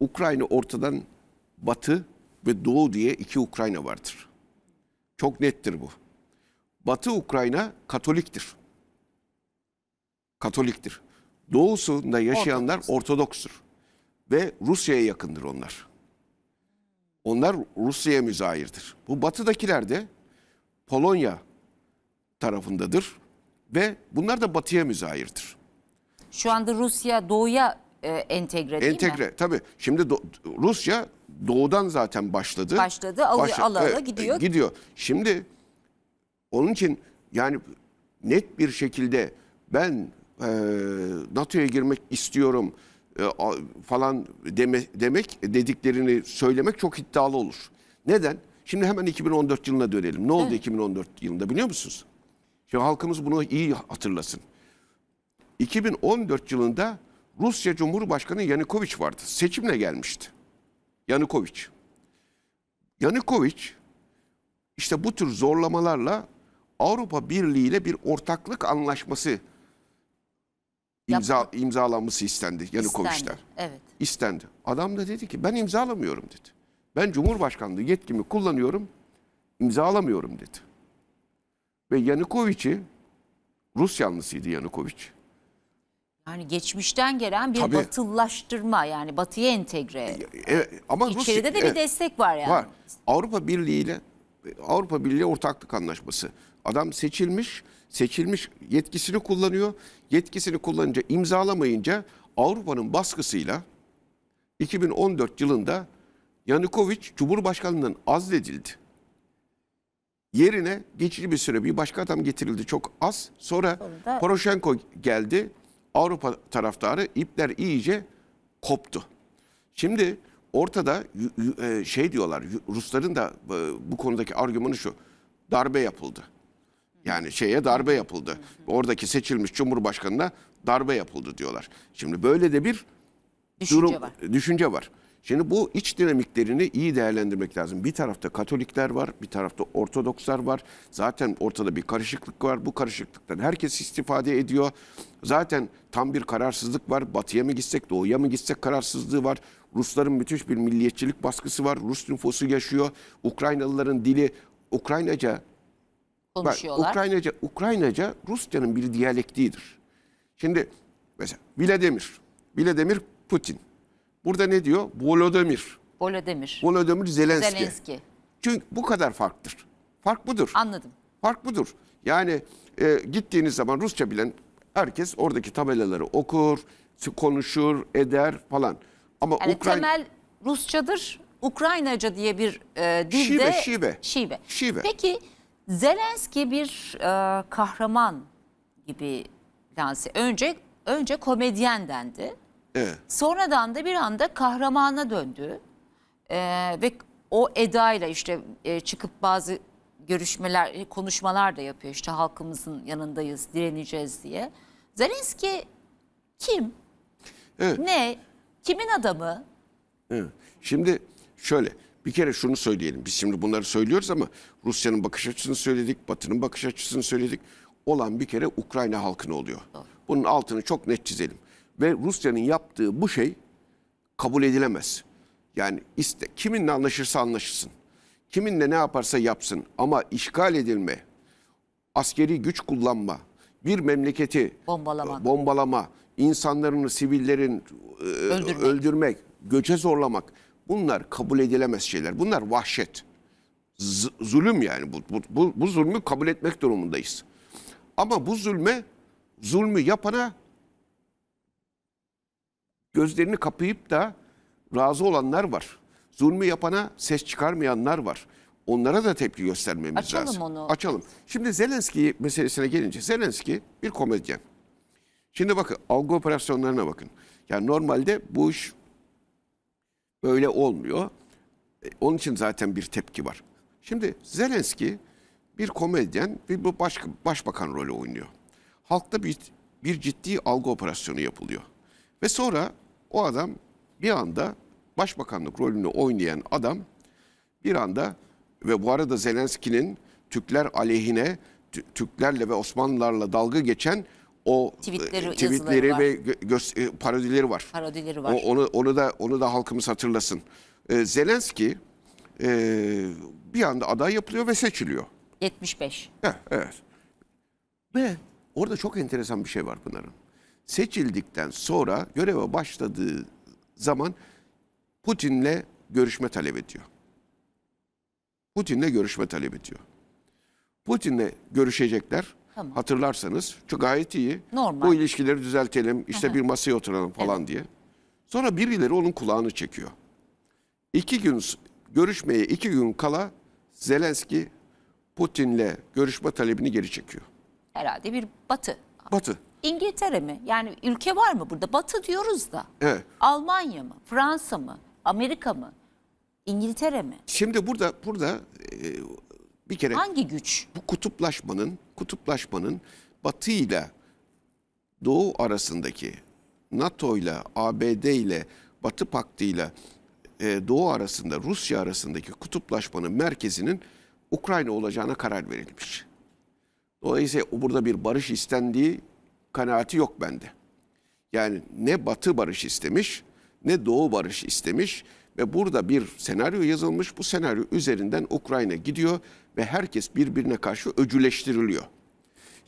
Ukrayna ortadan batı ve doğu diye iki Ukrayna vardır. Çok nettir bu. Batı Ukrayna Katoliktir. Katoliktir. Doğusunda yaşayanlar Ortodoks. Ortodokstur. Ve Rusya'ya yakındır onlar. Onlar Rusya'ya müzahirdir. Bu batıdakiler de Polonya tarafındadır ve bunlar da batıya müzahirdir. Şu anda Rusya doğuya e, entegre değil mi? Entegre tabii. Şimdi do- Rusya doğudan zaten başladı. Başladı, alıyor, ala ala gidiyor. Gidiyor. Şimdi onun için yani net bir şekilde ben e, NATO'ya girmek istiyorum e, a- falan deme, demek dediklerini söylemek çok iddialı olur. Neden? Şimdi hemen 2014 yılına dönelim. Ne oldu 2014 yılında biliyor musunuz? Şimdi halkımız bunu iyi hatırlasın. 2014 yılında Rusya Cumhurbaşkanı Yanukovych vardı. Seçimle gelmişti. Yanukovych. Yanukovych işte bu tür zorlamalarla Avrupa Birliği ile bir ortaklık anlaşması imza, imzalanması istendi Yanukovych'ten. İstendi, Evet. İstendi. Adam da dedi ki ben imzalamıyorum dedi. Ben Cumhurbaşkanlığı yetkimi kullanıyorum, imzalamıyorum dedi. Ve Yanukovych'i Rus yanlısıydı Yanukovych. Yani geçmişten gelen bir Tabii. batılılaştırma yani batıya entegre. E, ama Rusya- İçeride de bir evet. destek var yani. Var. Avrupa Birliği ile Avrupa Birliği ortaklık anlaşması. Adam seçilmiş, seçilmiş yetkisini kullanıyor. Yetkisini kullanınca imzalamayınca Avrupa'nın baskısıyla 2014 yılında Yanukovych Cumhurbaşkanlığından azledildi. Yerine geçici bir süre bir başka adam getirildi çok az. Sonra Sonra da- Poroshenko geldi. Avrupa taraftarı ipler iyice koptu. Şimdi ortada e, şey diyorlar Rusların da e, bu konudaki argümanı şu. Darbe yapıldı. Yani şeye darbe yapıldı. Oradaki seçilmiş cumhurbaşkanına darbe yapıldı diyorlar. Şimdi böyle de bir Düşünce durum, var. düşünce var. Şimdi bu iç dinamiklerini iyi değerlendirmek lazım. Bir tarafta Katolikler var, bir tarafta Ortodokslar var. Zaten ortada bir karışıklık var. Bu karışıklıktan herkes istifade ediyor. Zaten tam bir kararsızlık var. Batıya mı gitsek, doğuya mı gitsek kararsızlığı var. Rusların müthiş bir milliyetçilik baskısı var. Rus nüfusu yaşıyor. Ukraynalıların dili Ukraynaca Bak, konuşuyorlar. Ukraynaca, Ukraynaca Rusçanın bir diyalektiğidir. Şimdi mesela Vladimir, Vladimir Putin. Burada ne diyor? Volodymyr. Volodymyr. Volodymyr Zelenski. Zelenski. Çünkü bu kadar farktır. Fark budur. Anladım. Fark budur. Yani e, gittiğiniz zaman Rusça bilen herkes oradaki tabelaları okur, konuşur, eder falan. Ama Yani Ukrayna temel Rusçadır. Ukraynaca diye bir e, dilde Şive, şive. şive. Şive. Peki Zelenski bir e, kahraman gibi lanse. Önce önce komedyen dendi. evet, Sonradan da bir anda kahramana döndü. Ee, ve o edayla işte e, çıkıp bazı görüşmeler, konuşmalar da yapıyor. İşte halkımızın yanındayız, direneceğiz diye. Zelenski kim? Evet. Ne? Kimin adamı? Evet. Şimdi şöyle bir kere şunu söyleyelim. Biz şimdi bunları söylüyoruz ama Rusya'nın bakış açısını söyledik, Batı'nın bakış açısını söyledik. Olan bir kere Ukrayna halkına oluyor. Bunun altını çok net çizelim. Ve Rusya'nın yaptığı bu şey kabul edilemez. Yani iste, kiminle anlaşırsa anlaşırsın. Kiminle ne yaparsa yapsın ama işgal edilme, askeri güç kullanma, bir memleketi Bombalama. bombalama, insanların, sivillerin e, Öldürmek. öldürmek, göçe zorlamak bunlar kabul edilemez şeyler. Bunlar vahşet. Z- zulüm yani bu, bu, bu, bu zulmü kabul etmek durumundayız. Ama bu zulme, zulmü yapana gözlerini kapayıp da razı olanlar var. Zulmü yapana ses çıkarmayanlar var. Onlara da tepki göstermemiz Açalım lazım. onu. Açalım. Şimdi Zelenski meselesine gelince Zelenski bir komedyen. Şimdi bakın algı operasyonlarına bakın. Yani normalde bu iş böyle olmuyor. E, Onun için zaten bir tepki var. Şimdi Zelenski bir komedyen ve bu baş, başbakan rolü oynuyor. Halkta bir, bir ciddi algı operasyonu yapılıyor. Ve sonra o adam bir anda başbakanlık rolünü oynayan adam bir anda ve bu arada Zelenski'nin Türkler aleyhine Tü- Türklerle ve Osmanlılarla dalga geçen o Tweetleri, e, tweetleri ve gö- e, parodileri var. Parodileri var. O- onu onu da onu da halkımız hatırlasın. Ee, Zelenski e, bir anda aday yapılıyor ve seçiliyor. 75. Heh, evet. Ve orada çok enteresan bir şey var Pınar'ın. Seçildikten sonra göreve başladığı zaman Putin'le görüşme talep ediyor. Putin'le görüşme talep ediyor. Putin'le görüşecekler. Tamam. Hatırlarsanız çok gayet iyi. Normal. Bu ilişkileri düzeltelim, işte bir masaya oturalım falan diye. Sonra birileri onun kulağını çekiyor. İki gün görüşmeye iki gün kala Zelenski Putin'le görüşme talebini geri çekiyor. Herhalde bir batı. Batı. İngiltere mi? Yani ülke var mı burada? Batı diyoruz da. Evet. Almanya mı? Fransa mı? Amerika mı? İngiltere mi? Şimdi burada burada e, bir kere Hangi güç? bu kutuplaşmanın kutuplaşmanın Batı ile Doğu arasındaki NATO ile ABD ile Batı Paktı ile e, Doğu arasında Rusya arasındaki kutuplaşmanın merkezinin Ukrayna olacağına karar verilmiş. Dolayısıyla burada bir barış istendiği kanaati yok bende. Yani ne Batı barış istemiş ne Doğu barış istemiş ve burada bir senaryo yazılmış. Bu senaryo üzerinden Ukrayna gidiyor ve herkes birbirine karşı öcüleştiriliyor.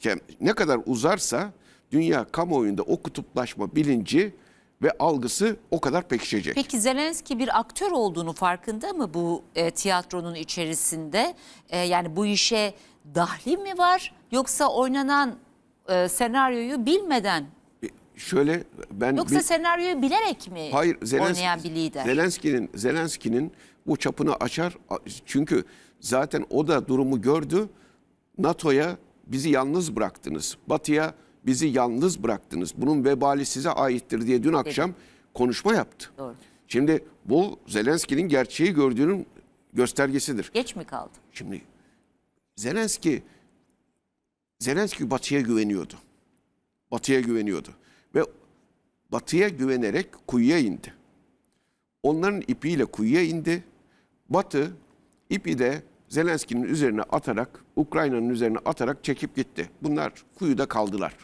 Yani ne kadar uzarsa dünya kamuoyunda o kutuplaşma bilinci ve algısı o kadar pekişecek. Peki Zelenski bir aktör olduğunu farkında mı bu e, tiyatronun içerisinde? E, yani bu işe dahli mi var yoksa oynanan e, senaryoyu bilmeden Şöyle ben yoksa bir- senaryoyu bilerek mi Hayır, Zelenski, oynayan bir lider? Zelenski'nin Zelenski'nin bu çapını açar çünkü zaten o da durumu gördü. NATO'ya bizi yalnız bıraktınız. Batı'ya bizi yalnız bıraktınız. Bunun vebali size aittir diye dün akşam konuşma yaptı. Doğru. Şimdi bu Zelenski'nin gerçeği gördüğünün göstergesidir. Geç mi kaldı? Şimdi Zelenski Zelenski Batı'ya güveniyordu. Batı'ya güveniyordu. Batı'ya güvenerek kuyuya indi. Onların ipiyle kuyuya indi. Batı ipi de Zelenski'nin üzerine atarak, Ukrayna'nın üzerine atarak çekip gitti. Bunlar kuyuda kaldılar.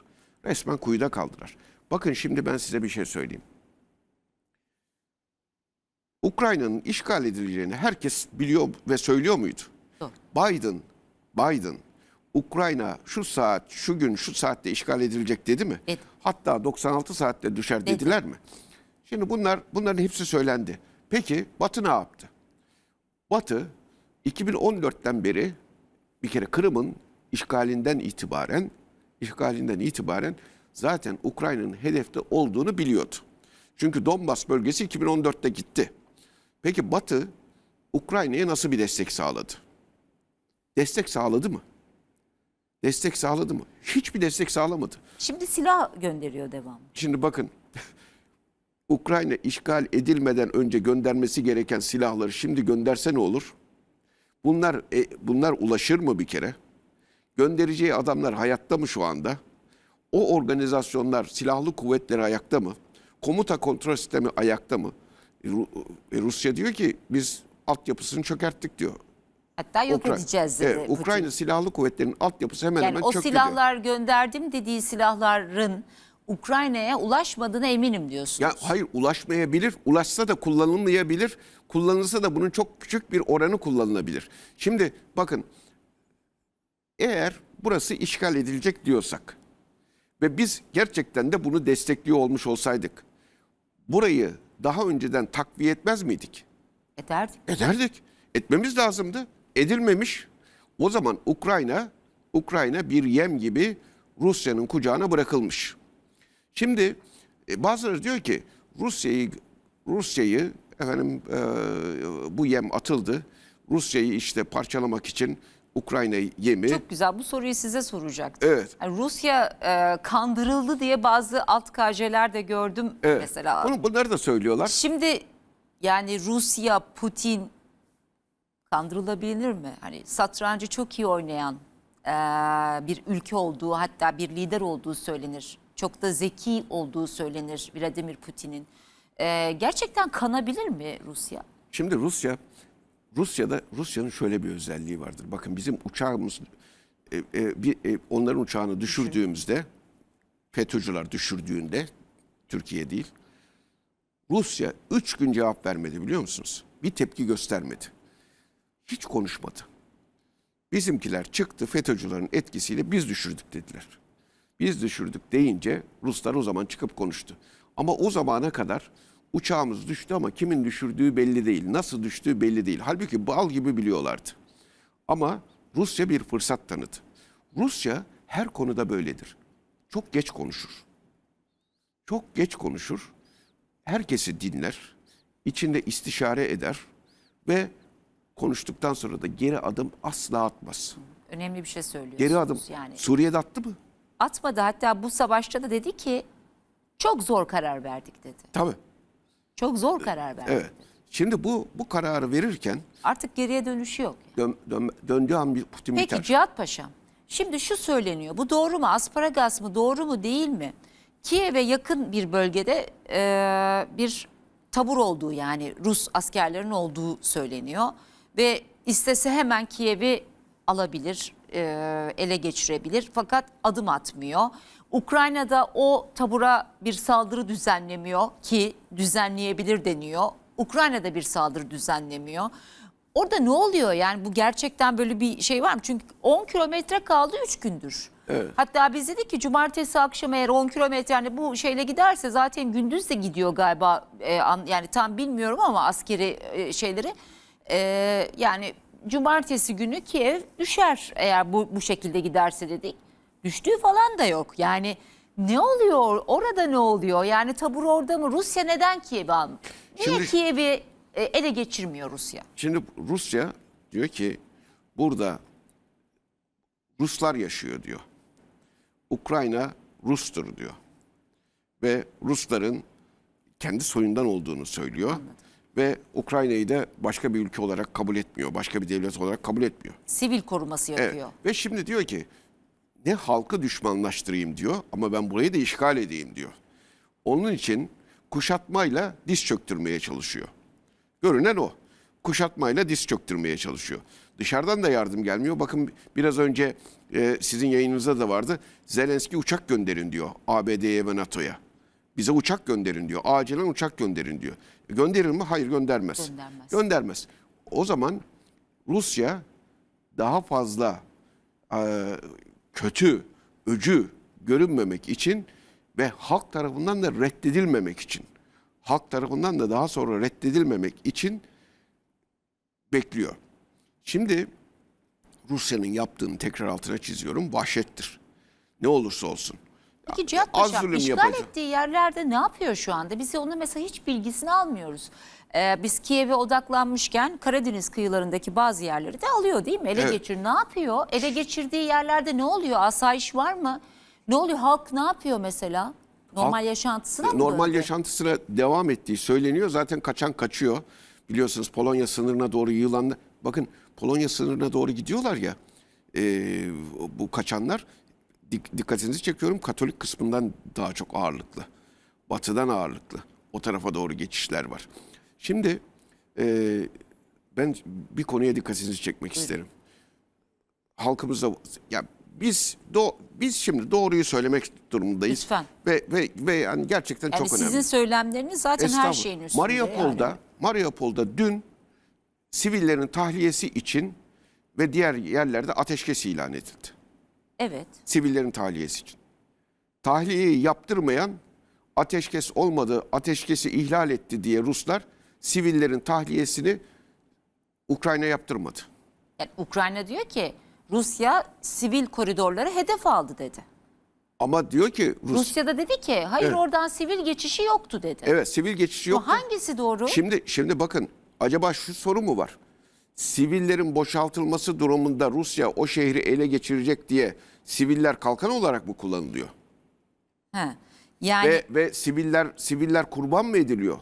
Resmen kuyuda kaldılar. Bakın şimdi ben size bir şey söyleyeyim. Ukrayna'nın işgal edileceğini herkes biliyor ve söylüyor muydu? Doğru. Biden, Biden Ukrayna şu saat, şu gün, şu saatte işgal edilecek dedi mi? Dedi. Hatta 96 saatte düşer dediler mi? Şimdi bunlar bunların hepsi söylendi. Peki Batı ne yaptı? Batı 2014'ten beri bir kere Kırım'ın işgalinden itibaren işgalinden itibaren zaten Ukrayna'nın hedefte olduğunu biliyordu. Çünkü Donbas bölgesi 2014'te gitti. Peki Batı Ukrayna'ya nasıl bir destek sağladı? Destek sağladı mı? Destek sağladı mı? Hiçbir destek sağlamadı. Şimdi silah gönderiyor devamlı. Şimdi bakın Ukrayna işgal edilmeden önce göndermesi gereken silahları şimdi gönderse ne olur? Bunlar e, bunlar ulaşır mı bir kere? Göndereceği adamlar hayatta mı şu anda? O organizasyonlar, silahlı kuvvetleri ayakta mı? Komuta kontrol sistemi ayakta mı? E, Rusya diyor ki biz altyapısını çökerttik diyor. Hatta yok Ukra- edeceğiz dedi Evet, Putin. Ukrayna silahlı kuvvetlerinin altyapısı hemen Yani hemen o çöktü diyor. silahlar gönderdim dediği silahların Ukrayna'ya ulaşmadığına eminim diyorsunuz. Ya hayır ulaşmayabilir. Ulaşsa da kullanılmayabilir. Kullanılsa da bunun çok küçük bir oranı kullanılabilir. Şimdi bakın eğer burası işgal edilecek diyorsak ve biz gerçekten de bunu destekliyor olmuş olsaydık burayı daha önceden takviye etmez miydik? Ederdik. Ederdik. Etmemiz lazımdı. Edilmemiş. O zaman Ukrayna Ukrayna bir yem gibi Rusya'nın kucağına bırakılmış. Şimdi e, bazıları diyor ki Rusya'yı Rusya'yı efendim e, bu yem atıldı. Rusya'yı işte parçalamak için Ukrayna'yı yemi. Çok güzel. Bu soruyu size soracaktım. Evet. Yani Rusya e, kandırıldı diye bazı alt KJ'ler de gördüm Evet. mesela. Bunu, bunları da söylüyorlar. Şimdi yani Rusya, Putin kandırılabilir mi? Hani satrancı çok iyi oynayan e, bir ülke olduğu hatta bir lider olduğu söylenir. Çok da zeki olduğu söylenir Vladimir Putin'in. E, gerçekten kanabilir mi Rusya? Şimdi Rusya, Rusya'da Rusya'nın şöyle bir özelliği vardır. Bakın bizim uçağımız, e, e, bir, e, onların uçağını düşürdüğümüzde, FETÖ'cüler düşürdüğünde, Türkiye değil, Rusya üç gün cevap vermedi biliyor musunuz? Bir tepki göstermedi. Hiç konuşmadı. Bizimkiler çıktı FETÖ'cülerin etkisiyle biz düşürdük dediler. Biz düşürdük deyince Ruslar o zaman çıkıp konuştu. Ama o zamana kadar uçağımız düştü ama kimin düşürdüğü belli değil. Nasıl düştüğü belli değil. Halbuki bal gibi biliyorlardı. Ama Rusya bir fırsat tanıdı. Rusya her konuda böyledir. Çok geç konuşur. Çok geç konuşur. Herkesi dinler. içinde istişare eder ve konuştuktan sonra da geri adım asla atmaz. Önemli bir şey söylüyorsunuz. Geri adım. Yani Suriye'de attı mı? atmadı hatta bu savaşta da dedi ki çok zor karar verdik dedi. Tabii. Çok zor karar verdik. Evet. Şimdi bu bu kararı verirken Artık geriye dönüşü yok. dön, dön- döndüğü an bir Putin Peki biter. Cihat Paşam, şimdi şu söyleniyor. Bu doğru mu? Asparagas mı? Doğru mu? Değil mi? Kiev'e yakın bir bölgede e, bir tabur olduğu yani Rus askerlerin olduğu söyleniyor. Ve istese hemen Kiev'i alabilir, e, ele geçirebilir fakat adım atmıyor. Ukrayna'da o tabura bir saldırı düzenlemiyor ki düzenleyebilir deniyor. Ukrayna'da bir saldırı düzenlemiyor. Orada ne oluyor yani bu gerçekten böyle bir şey var mı? Çünkü 10 kilometre kaldı 3 gündür. Hatta biz dedik ki cumartesi akşam eğer 10 kilometre yani bu şeyle giderse zaten gündüz de gidiyor galiba e, an- yani tam bilmiyorum ama askeri e, şeyleri. E, yani cumartesi günü Kiev düşer eğer bu, bu şekilde giderse dedik. Düştüğü falan da yok yani ne oluyor orada ne oluyor yani tabur orada mı Rusya neden Kiev'i almıyor? Niye Şimdi- Kiev'i e, ele geçirmiyor Rusya? Şimdi Rusya diyor ki burada Ruslar yaşıyor diyor. Ukrayna Rus'tur diyor. Ve Rusların kendi soyundan olduğunu söylüyor. Ve Ukrayna'yı da başka bir ülke olarak kabul etmiyor. Başka bir devlet olarak kabul etmiyor. Sivil koruması Evet. yapıyor. Ve şimdi diyor ki ne halkı düşmanlaştırayım diyor ama ben burayı da işgal edeyim diyor. Onun için kuşatmayla diz çöktürmeye çalışıyor. Görünen o. Kuşatmayla diz çöktürmeye çalışıyor. Dışarıdan da yardım gelmiyor. Bakın biraz önce e, sizin yayınınızda da vardı. Zelenski uçak gönderin diyor ABD'ye ve NATO'ya. Bize uçak gönderin diyor. Acilen uçak gönderin diyor. E, Gönderir mi? Hayır göndermez. Göndermez. Göndermez. O zaman Rusya daha fazla e, kötü, öcü görünmemek için ve halk tarafından da reddedilmemek için, halk tarafından da daha sonra reddedilmemek için bekliyor. Şimdi Rusya'nın yaptığını tekrar altına çiziyorum, vahşettir. Ne olursa olsun. Peki Cihat Az zulüm işgal yapacak. ettiği yerlerde ne yapıyor şu anda? Biz onun mesela hiç bilgisini almıyoruz. Ee, biz Kiev'e odaklanmışken Karadeniz kıyılarındaki bazı yerleri de alıyor değil mi? Ele Evet. geçir. Ne yapıyor? Ele geçirdiği yerlerde ne oluyor? Asayiş var mı? Ne oluyor? Halk ne yapıyor mesela? Normal Halk- yaşantısına mı normal döndü? yaşantısına devam ettiği söyleniyor. Zaten kaçan kaçıyor. Biliyorsunuz Polonya sınırına doğru yığılan... Bakın Polonya sınırına doğru gidiyorlar ya e, bu kaçanlar. Dik- dikkatinizi çekiyorum Katolik kısmından daha çok ağırlıklı. Batıdan ağırlıklı. O tarafa doğru geçişler var. Şimdi e, ben bir konuya dikkatinizi çekmek isterim. Halkımızda ya biz do, biz şimdi doğruyu söylemek durumundayız. Lütfen. Ve ve ve yani gerçekten Yani çok sizin önemli. söylemleriniz zaten her şeyin üstünde. Mariupol'da, yani. Mariupol'da dün sivillerin tahliyesi için ve diğer yerlerde ateşkes ilan edildi. Evet. Sivillerin tahliyesi için. Tahliyeyi yaptırmayan ateşkes olmadı, ateşkesi ihlal etti diye Ruslar sivillerin tahliyesini Ukrayna yaptırmadı. Yani Ukrayna diyor ki Rusya sivil koridorları hedef aldı dedi. Ama diyor ki Rus Rusya da dedi ki hayır Evet. oradan sivil geçişi yoktu dedi. evet sivil geçişi Bu yok. hangisi doğru? Şimdi şimdi bakın acaba şu soru mu var? Sivillerin boşaltılması durumunda Rusya o şehri ele geçirecek diye siviller kalkan olarak mı kullanılıyor? He. Yani Ve ve siviller siviller kurban mı ediliyor?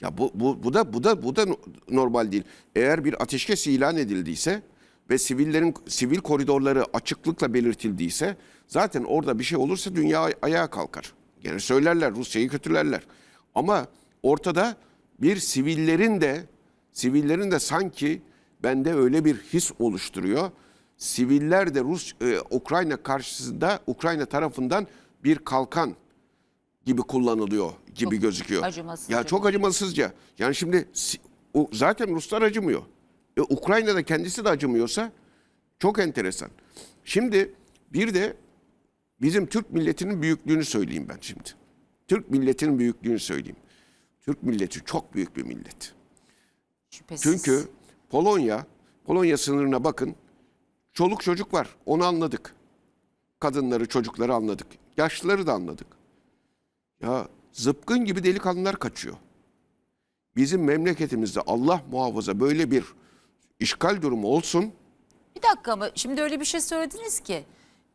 Ya bu bu bu da bu da bu da no- normal değil. Eğer bir ateşkes ilan edildiyse ve sivillerin sivil koridorları açıklıkla belirtildiyse zaten orada bir şey olursa dünya ay- ayağa kalkar. Gene söylerler Rusya'yı kötülerler. Ama ortada bir sivillerin de sivillerin de sanki bende öyle bir his oluşturuyor. Siviller de Rus e, Ukrayna karşısında Ukrayna tarafından bir kalkan gibi kullanılıyor gibi Çok gözüküyor. acımasızca Ya çok acımasızca. Yani şimdi o, zaten Ruslar acımıyor. E, Ukrayna'da kendisi de acımıyorsa çok enteresan. Şimdi bir de bizim Türk milletinin büyüklüğünü söyleyeyim ben şimdi. Türk milletinin büyüklüğünü söyleyeyim. Türk milleti çok büyük bir millet. şüphesiz. Çünkü Polonya, Polonya sınırına bakın. Çoluk çocuk var. Onu anladık. Kadınları, çocukları anladık. Yaşlıları da anladık. Ya zıpkın gibi delikanlılar kaçıyor. Bizim memleketimizde Allah muhafaza böyle bir işgal durumu olsun. Bir dakika ama şimdi öyle bir şey söylediniz ki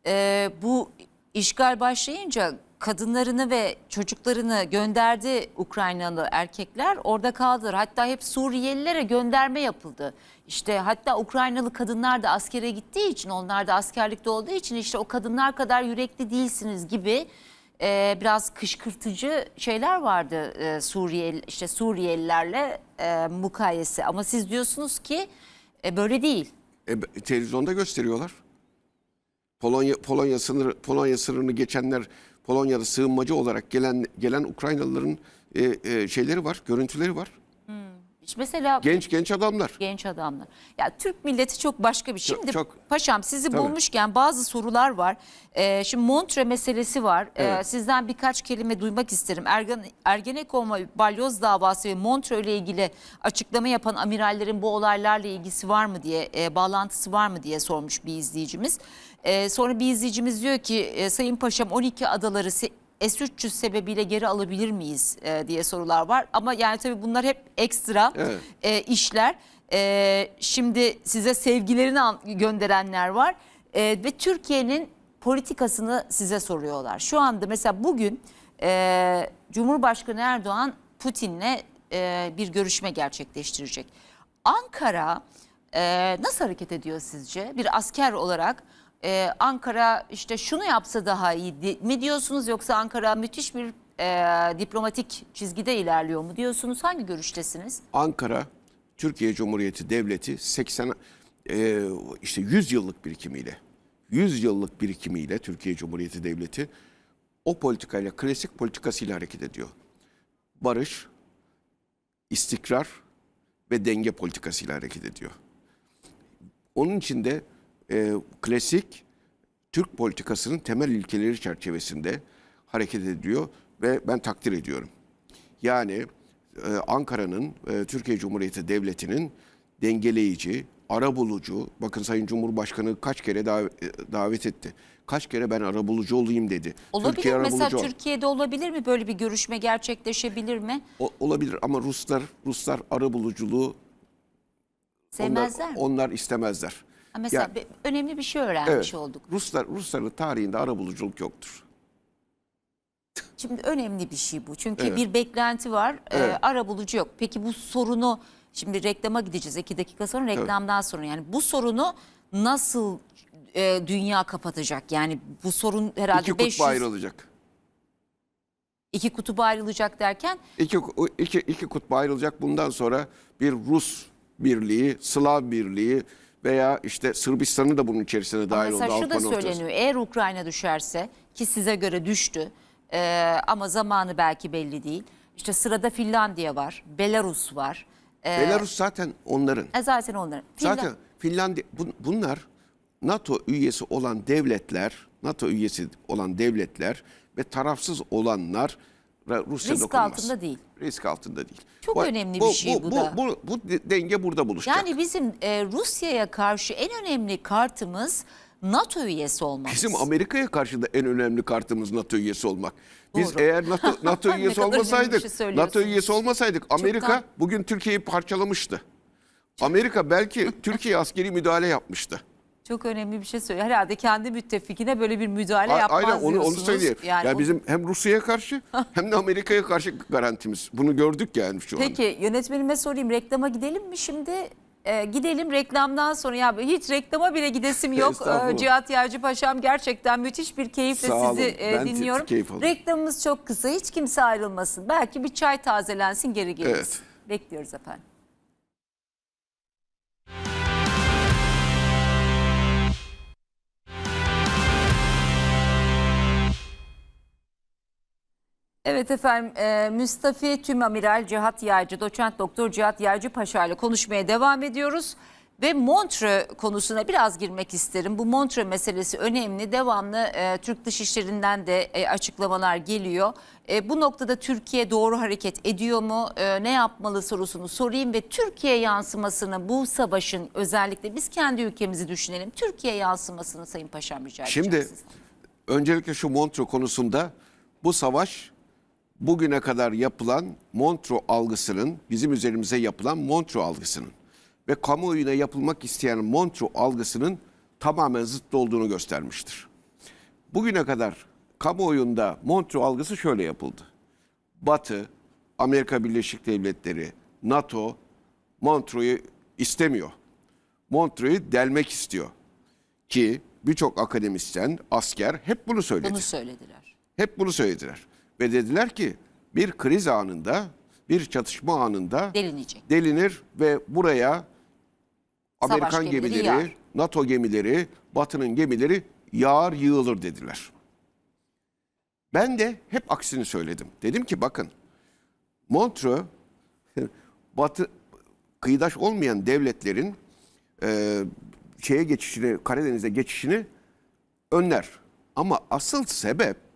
e, bu işgal başlayınca kadınlarını ve çocuklarını gönderdi Ukraynalı erkekler orada kaldılar. Hatta hep Suriyelilere gönderme yapıldı. İşte hatta Ukraynalı kadınlar da askere gittiği için onlar da askerlikte olduğu için işte o kadınlar kadar yürekli değilsiniz gibi e, biraz kışkırtıcı şeyler vardı e, Suriyeli işte Suriyelilerle e, mukayese ama siz diyorsunuz ki e, böyle değil. E, televizyonda gösteriyorlar. Polonya Polonya sınırı Polonya sınırını geçenler Polonya'da sığınmacı olarak gelen gelen Ukraynalıların e, e, şeyleri var, görüntüleri var. İşte mesela Genç genç adamlar. genç adamlar. Ya Türk milleti çok başka bir. şey. Çok- Şimdi çok. paşam sizi Tabii. bulmuşken bazı sorular var. Ee, şimdi Montre meselesi var. Ee, Evet. sizden birkaç kelime duymak isterim. Ergen, Ergenekon ve Balyoz davası ve Montre ile ilgili açıklama yapan amirallerin bu olaylarla ilgisi var mı diye, e, bağlantısı var mı diye sormuş bir izleyicimiz. Ee, sonra bir izleyicimiz diyor ki e, Sayın Paşam 12 adaları se- S-300 sebebiyle geri alabilir miyiz e, diye sorular var. Ama yani tabii bunlar hep ekstra Evet. e, işler. E, şimdi size sevgilerini gönderenler var. E, ve Türkiye'nin politikasını size soruyorlar. Şu anda mesela bugün e, Cumhurbaşkanı Erdoğan Putin'le e, bir görüşme gerçekleştirecek. Ankara e, nasıl hareket ediyor sizce? Bir asker olarak e, Ankara işte şunu yapsa daha iyi mi diyorsunuz yoksa Ankara müthiş bir e, diplomatik çizgide ilerliyor mu diyorsunuz? Hangi görüştesiniz? Ankara Türkiye Cumhuriyeti Devleti 80 e, işte 100 yıllık birikimiyle 100 yıllık birikimiyle Türkiye Cumhuriyeti Devleti o politikayla klasik politikasıyla hareket ediyor. Barış, istikrar ve denge politikasıyla hareket ediyor. Onun için de e, klasik Türk politikasının temel ilkeleri çerçevesinde hareket ediyor ve ben takdir ediyorum. Yani e, Ankara'nın, e, Türkiye Cumhuriyeti Devleti'nin dengeleyici, arabulucu, bakın Sayın Cumhurbaşkanı kaç kere dav- e, davet etti. Kaç kere ben arabulucu olayım dedi. Olabilir Türkiye mesela arabulucu Türkiye'de olabilir mi böyle bir görüşme gerçekleşebilir mi? O- olabilir ama Ruslar Ruslar arabuluculuğu onlar, Sevmezler mi? onlar istemezler. Mesela Ya- bir- önemli bir şey öğrenmiş Evet. olduk. Ruslar Rusların tarihinde arabuluculuk yoktur. Şimdi önemli bir şey bu. Çünkü Evet. bir beklenti var. Ee, Evet. ara bulucu yok. Peki bu sorunu şimdi reklama gideceğiz. iki dakika sonra reklamdan sonra. Yani bu sorunu nasıl e, dünya kapatacak? Yani bu sorun herhalde İki 500 kutba ayrılacak. iki kutuba ayrılacak derken İki, iki, iki kutba ayrılacak. Bundan sonra bir Rus birliği, Slav birliği veya işte Sırbistan'ı da bunun içerisine dahil oldu. mesela şu da Avrupa noktası. söyleniyor. Eğer Ukrayna düşerse ki size göre düştü e, ama zamanı belki belli değil. İşte sırada Finlandiya var, Belarus var. E, Belarus zaten onların. e, zaten onların. Finland- Zaten Finlandiya bun- bunlar NATO üyesi olan devletler, NATO üyesi olan devletler ve tarafsız olanlar Rusya Risk dokunmaz. altında değil. Risk altında değil. Çok önemli bir şey bu bu, da. Bu, bu de- denge burada buluşacak. Yani bizim e, Rusya'ya karşı en önemli kartımız NATO üyesi olmamız. Bizim Amerika'ya karşı da en önemli kartımız NATO üyesi olmak. Biz Doğru. eğer NATO, NATO Ne üyesi olmasaydık, şey. NATO üyesi olmasaydık Amerika Çoktan- bugün Türkiye'yi parçalamıştı. Amerika belki Türkiye askeri müdahale yapmıştı. Çok önemli bir şey söylüyor. Herhalde kendi müttefikine böyle bir müdahale A- yapmaz Aynen onu, onu söyleyeyim. Yani, Yani bizim hem Rusya'ya karşı hem de Amerika'ya karşı garantimiz. Bunu gördük yani şu anda. Peki yönetmenime sorayım reklama gidelim mi şimdi? Ee, gidelim reklamdan sonra ya hiç reklama bile gidesim yok. Ee, Cihat Yağcı Paşam gerçekten müthiş bir keyifle Sağ olun. sizi e, Ben dinliyorum. keyif. Reklamımız çok kısa hiç kimse ayrılmasın. Belki bir çay tazelensin geri geliriz. Evet. Bekliyoruz efendim. Evet efendim e, Müstafi Tümamiral Cihat Yaycı, doçent doktor Cihat Yaycı Paşa ile konuşmaya devam ediyoruz. Ve Montre konusuna biraz girmek isterim. Bu Montre meselesi önemli. Devamlı e, Türk Dışişleri'nden de e, açıklamalar geliyor. E, bu noktada Türkiye doğru hareket ediyor mu? E, ne yapmalı sorusunu sorayım ve Türkiye yansımasını bu savaşın özellikle biz kendi ülkemizi düşünelim. Türkiye yansımasını Sayın Paşam rica edeceğim Şimdi sizden. öncelikle şu Montreux konusunda bu savaş bugüne kadar yapılan Montreux algısının bizim üzerimize yapılan Montreux algısının ve kamuoyuna yapılmak isteyen Montreux algısının tamamen zıttı olduğunu göstermiştir. Bugüne kadar kamuoyunda Montreux algısı şöyle yapıldı. Batı, Amerika Birleşik Devletleri, NATO Montreux'u istemiyor. Montreux'u delmek istiyor. Ki birçok akademisyen, asker hep bunu söyledi. Bunu söylediler. Hep bunu söylediler. Ve dediler ki bir kriz anında, bir çatışma anında Delinecek. delinir ve buraya Savaş Amerikan gemileri gemileri, yağar. NATO gemileri, Batı'nın gemileri yağar yığılır dediler. Ben de hep aksini söyledim. Dedim ki bakın Montreux Batı kıyıdaş olmayan devletlerin e, şeye geçişini, Karadeniz'e geçişini önler. Ama asıl sebep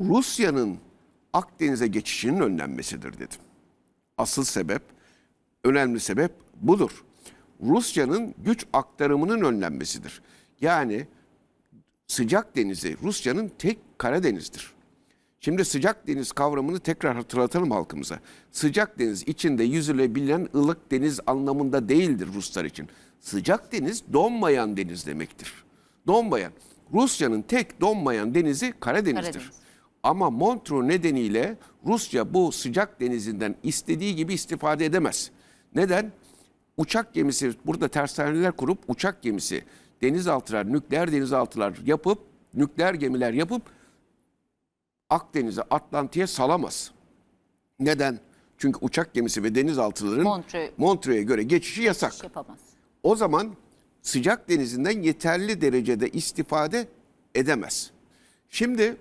Rusya'nın Akdeniz'e geçişinin önlenmesidir dedim. Asıl sebep, önemli sebep budur. Rusya'nın güç aktarımının önlenmesidir. Yani sıcak denizi Rusya'nın tek Karadeniz'dir. Şimdi sıcak deniz kavramını tekrar hatırlatalım halkımıza. Sıcak deniz içinde yüzülebilen ılık deniz anlamında değildir Ruslar için. Sıcak deniz donmayan deniz demektir. Donmayan. Rusya'nın tek donmayan denizi Karadeniz'dir. Karadeniz. Ama Montreux nedeniyle Rusya bu sıcak denizinden istediği gibi istifade edemez. Neden? Uçak gemisi, burada tersaneler kurup uçak gemisi, denizaltılar, nükleer denizaltılar yapıp, nükleer gemiler yapıp Akdeniz'e, Atlantik'e salamaz. Neden? Çünkü uçak gemisi ve denizaltıların Montreux- Montreux'e göre geçişi yasak. İş yapamaz. O zaman sıcak denizinden yeterli derecede istifade edemez. Şimdi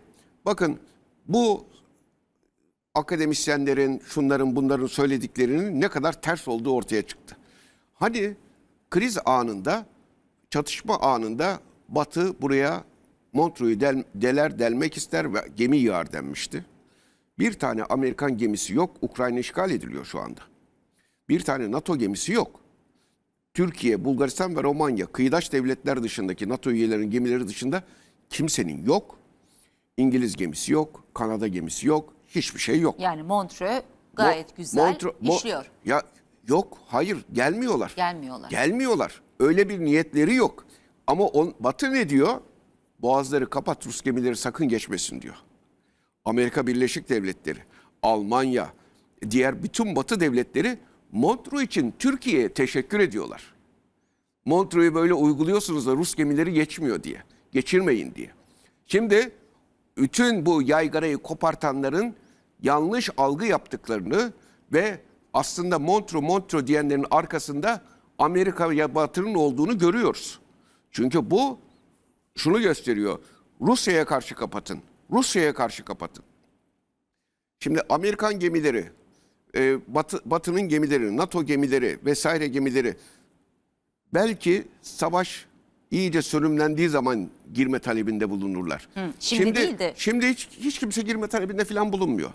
bakın bu akademisyenlerin, şunların bunların söylediklerinin ne kadar ters olduğu ortaya çıktı. Hani kriz anında, çatışma anında Batı buraya Montreux'u del- deler delmek ister ve gemi yağar denmişti. Bir tane Amerikan gemisi yok, Ukrayna işgal ediliyor şu anda. Bir tane NATO gemisi yok. Türkiye, Bulgaristan ve Romanya kıyıdaş devletler dışındaki NATO üyelerinin gemileri dışında kimsenin yok. İngiliz gemisi yok, Kanada gemisi yok, hiçbir şey yok. Yani Montreux gayet Mo- güzel Montre- Mo- işliyor. Ya yok, hayır gelmiyorlar. Gelmiyorlar. Gelmiyorlar. Öyle bir niyetleri yok. Ama on, Batı ne diyor? Boğazları kapat, Rus gemileri sakın geçmesin diyor. Amerika Birleşik Devletleri, Almanya, diğer bütün Batı devletleri Montreux için Türkiye'ye teşekkür ediyorlar. Montreux'u böyle uyguluyorsunuz da Rus gemileri geçmiyor diye. Geçirmeyin diye. Şimdi bütün bu yaygarayı kopartanların yanlış algı yaptıklarını ve aslında Montreux Montreux diyenlerin arkasında Amerika ve Batı'nın olduğunu görüyoruz. Çünkü bu şunu gösteriyor. Rusya'ya karşı kapatın. Rusya'ya karşı kapatın. Şimdi Amerikan gemileri, e, Batı, Batı'nın gemileri, NATO gemileri vesaire gemileri belki savaş iyice sönümlendiği zaman girme talebinde bulunurlar. şimdi değil de- Şimdi hiç, hiç kimse girme talebinde falan bulunmuyor.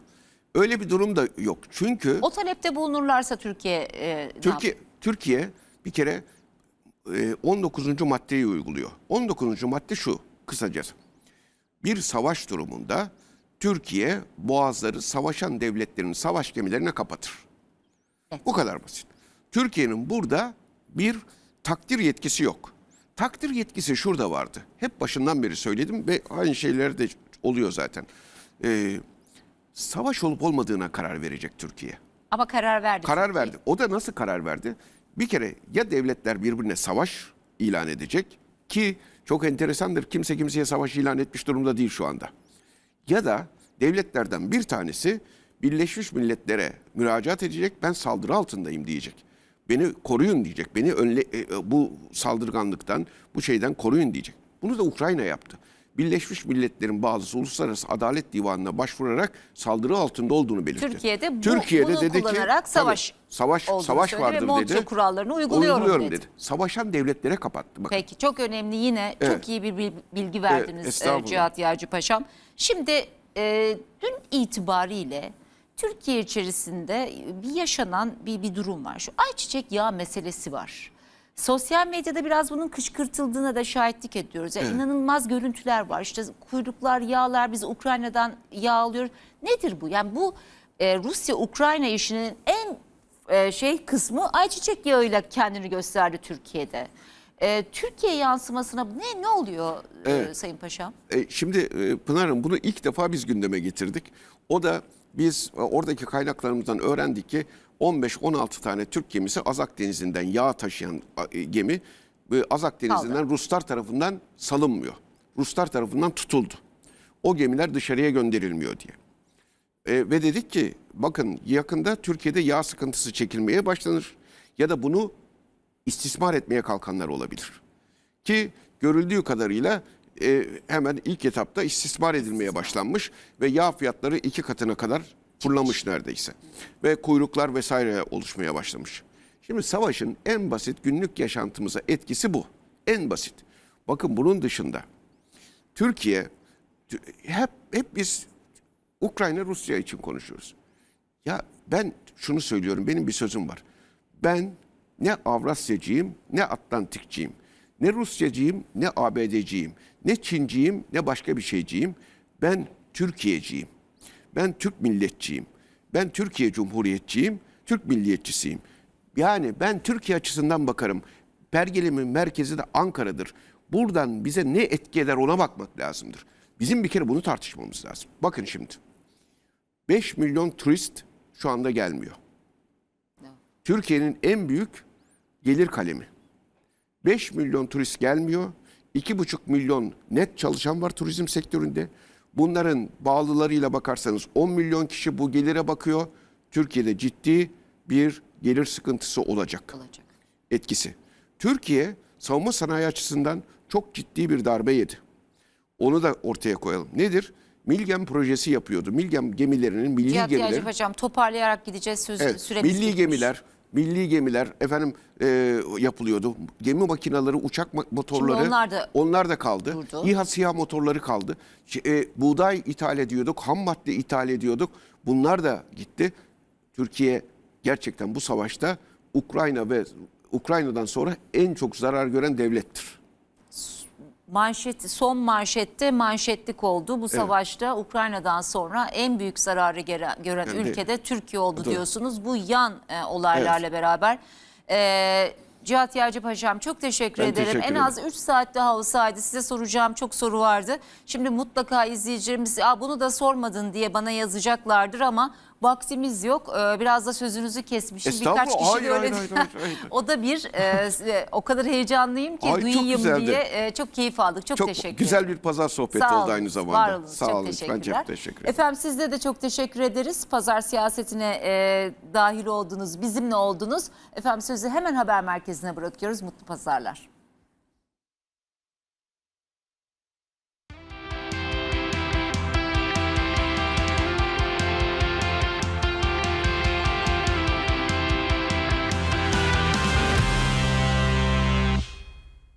Öyle bir durum da yok. Çünkü O talepte bulunurlarsa Türkiye e, Türkiye, Türkiye bir kere e, 19. maddeyi uyguluyor. 19. madde şu kısacası. Bir savaş durumunda Türkiye boğazları savaşan devletlerin savaş gemilerine kapatır. Evet. Bu kadar basit. Türkiye'nin burada bir takdir yetkisi yok. Takdir yetkisi şurada vardı. Hep başından beri söyledim ve aynı şeyler de oluyor zaten. Ee, savaş olup olmadığına karar verecek Türkiye. Ama karar verdi. Karar Türkiye. verdi. O da nasıl karar verdi? Bir kere ya devletler birbirine savaş ilan edecek ki çok enteresandır kimse kimseye savaş ilan etmiş durumda değil şu anda. Ya da devletlerden bir tanesi Birleşmiş Milletler'e müracaat edecek ben saldırı altındayım diyecek. Beni koruyun diyecek. Beni önle, e, e, bu saldırganlıktan, bu şeyden koruyun diyecek. Bunu da Ukrayna yaptı. Birleşmiş Milletler'in bazı Uluslararası Adalet Divanı'na başvurarak saldırı altında olduğunu belirtti. Türkiye'de bu, Türkiye'de bunu dedi ki, kullanarak savaş tabii, savaş savaş ve vardır Montreux dedi. kurallarını uyguluyorum dedi. Savaşan devletlere kapattı. Bakın. Peki çok önemli yine Evet. çok iyi bir bil- bilgi verdiniz estağfurullah. e, Cihat Yağcı Paşam. Şimdi e, dün itibariyle Türkiye içerisinde bir yaşanan bir, bir durum var. Şu ayçiçek yağı meselesi var. Sosyal medyada biraz bunun kışkırtıldığına da şahitlik ediyoruz. Yani inanılmaz görüntüler var. İşte kuyruklar, yağlar biz Ukrayna'dan yağ alıyoruz. Nedir bu? Yani bu e, Rusya-Ukrayna işinin en e, şey kısmı ayçiçek yağıyla kendini gösterdi Türkiye'de. E, Türkiye yansımasına ne ne oluyor e, Evet. Sayın Paşam? E, şimdi e, Pınar'ım bunu ilk defa biz gündeme getirdik. O da biz e, oradaki kaynaklarımızdan öğrendik ki 15-16 tane Türk gemisi Azak Denizi'nden yağ taşıyan e, gemi e, Azak Denizi'nden Ruslar tarafından salınmıyor. Ruslar tarafından tutuldu. O gemiler dışarıya gönderilmiyor diye. E, ve dedik ki bakın yakında Türkiye'de yağ sıkıntısı çekilmeye başlanır. Ya da bunu istismar etmeye kalkanlar olabilir. Ki görüldüğü kadarıyla e, hemen ilk etapta istismar edilmeye başlanmış ve yağ fiyatları iki katına kadar fırlamış neredeyse. Ve kuyruklar vesaire oluşmaya başlamış. Şimdi savaşın en basit günlük yaşantımıza etkisi bu. En basit. Bakın bunun dışında Türkiye hep hep biz Ukrayna Rusya için konuşuyoruz. Ya ben şunu söylüyorum benim bir sözüm var. Ben ne Avrasyacıyım ne Atlantikçiyim. Ne Rusyacıyım ne ABD'ciyim. Ne Çinciyim ne başka bir şeyciyim. Ben Türkiye'ciyim. Ben Türk milletçiyim. Ben Türkiye Cumhuriyetçiyim. Türk milliyetçisiyim. Yani ben Türkiye açısından bakarım. Pergelimin merkezi de Ankara'dır. Buradan bize ne etki eder ona bakmak lazımdır. Bizim bir kere bunu tartışmamız lazım. Bakın şimdi. 5 milyon turist şu anda gelmiyor. Türkiye'nin en büyük gelir kalemi. 5 milyon turist gelmiyor. 2,5 milyon net çalışan var turizm sektöründe. Bunların bağlılarıyla bakarsanız 10 milyon kişi bu gelire bakıyor. Türkiye'de ciddi bir gelir sıkıntısı olacak Olacak. etkisi. Türkiye savunma sanayi açısından çok ciddi bir darbe yedi. Onu da ortaya koyalım. Nedir? Milgem projesi yapıyordu. Milgem gemilerinin milli Cihat gemiler. Paşam toparlayarak gideceğiz söz Evet, milli bitmiş. gemiler, milli gemiler efendim e, yapılıyordu. Gemi makineleri, uçak ma- motorları onlar da onlar da kaldı. durdu. İHA SİHA motorları kaldı. E, buğday ithal ediyorduk, ham madde ithal ediyorduk. Bunlar da gitti. Türkiye gerçekten bu savaşta Ukrayna ve Ukrayna'dan sonra en çok zarar gören devlettir. Manşet, son manşette manşetlik oldu. Bu savaşta Ukrayna'dan sonra en büyük zararı gören de- ülkede Türkiye oldu Doğru. diyorsunuz. Bu yan e, olaylarla beraber. E, Cihat Yağcı Paşam çok teşekkür Ben ederim. teşekkür en az 3 saat daha olsaydı size soracağım çok soru vardı. Şimdi mutlaka izleyicilerimiz "Aa, bunu da sormadın diye bana yazacaklardır ama vaktimiz yok. E, biraz da sözünüzü kesmişim. Birkaç kişi Hayır, de hayır, öyle. hayır, hayır, hayır. o da bir e, o kadar heyecanlıyım ki Ay, çok duyayım güzeldi. diye e, çok keyif aldık. Çok, Çok teşekkür güzel ederim. bir pazar sohbeti Sağ oldu aynı zamanda. Var olun. Sağ çok olun. Ben teşekkürler. çok teşekkür ederim. Efendim sizde de çok teşekkür ederiz. Pazar siyasetine e, dahil oldunuz, bizimle oldunuz. Efendim sözü hemen haber merkezine bırakıyoruz. Mutlu pazarlar.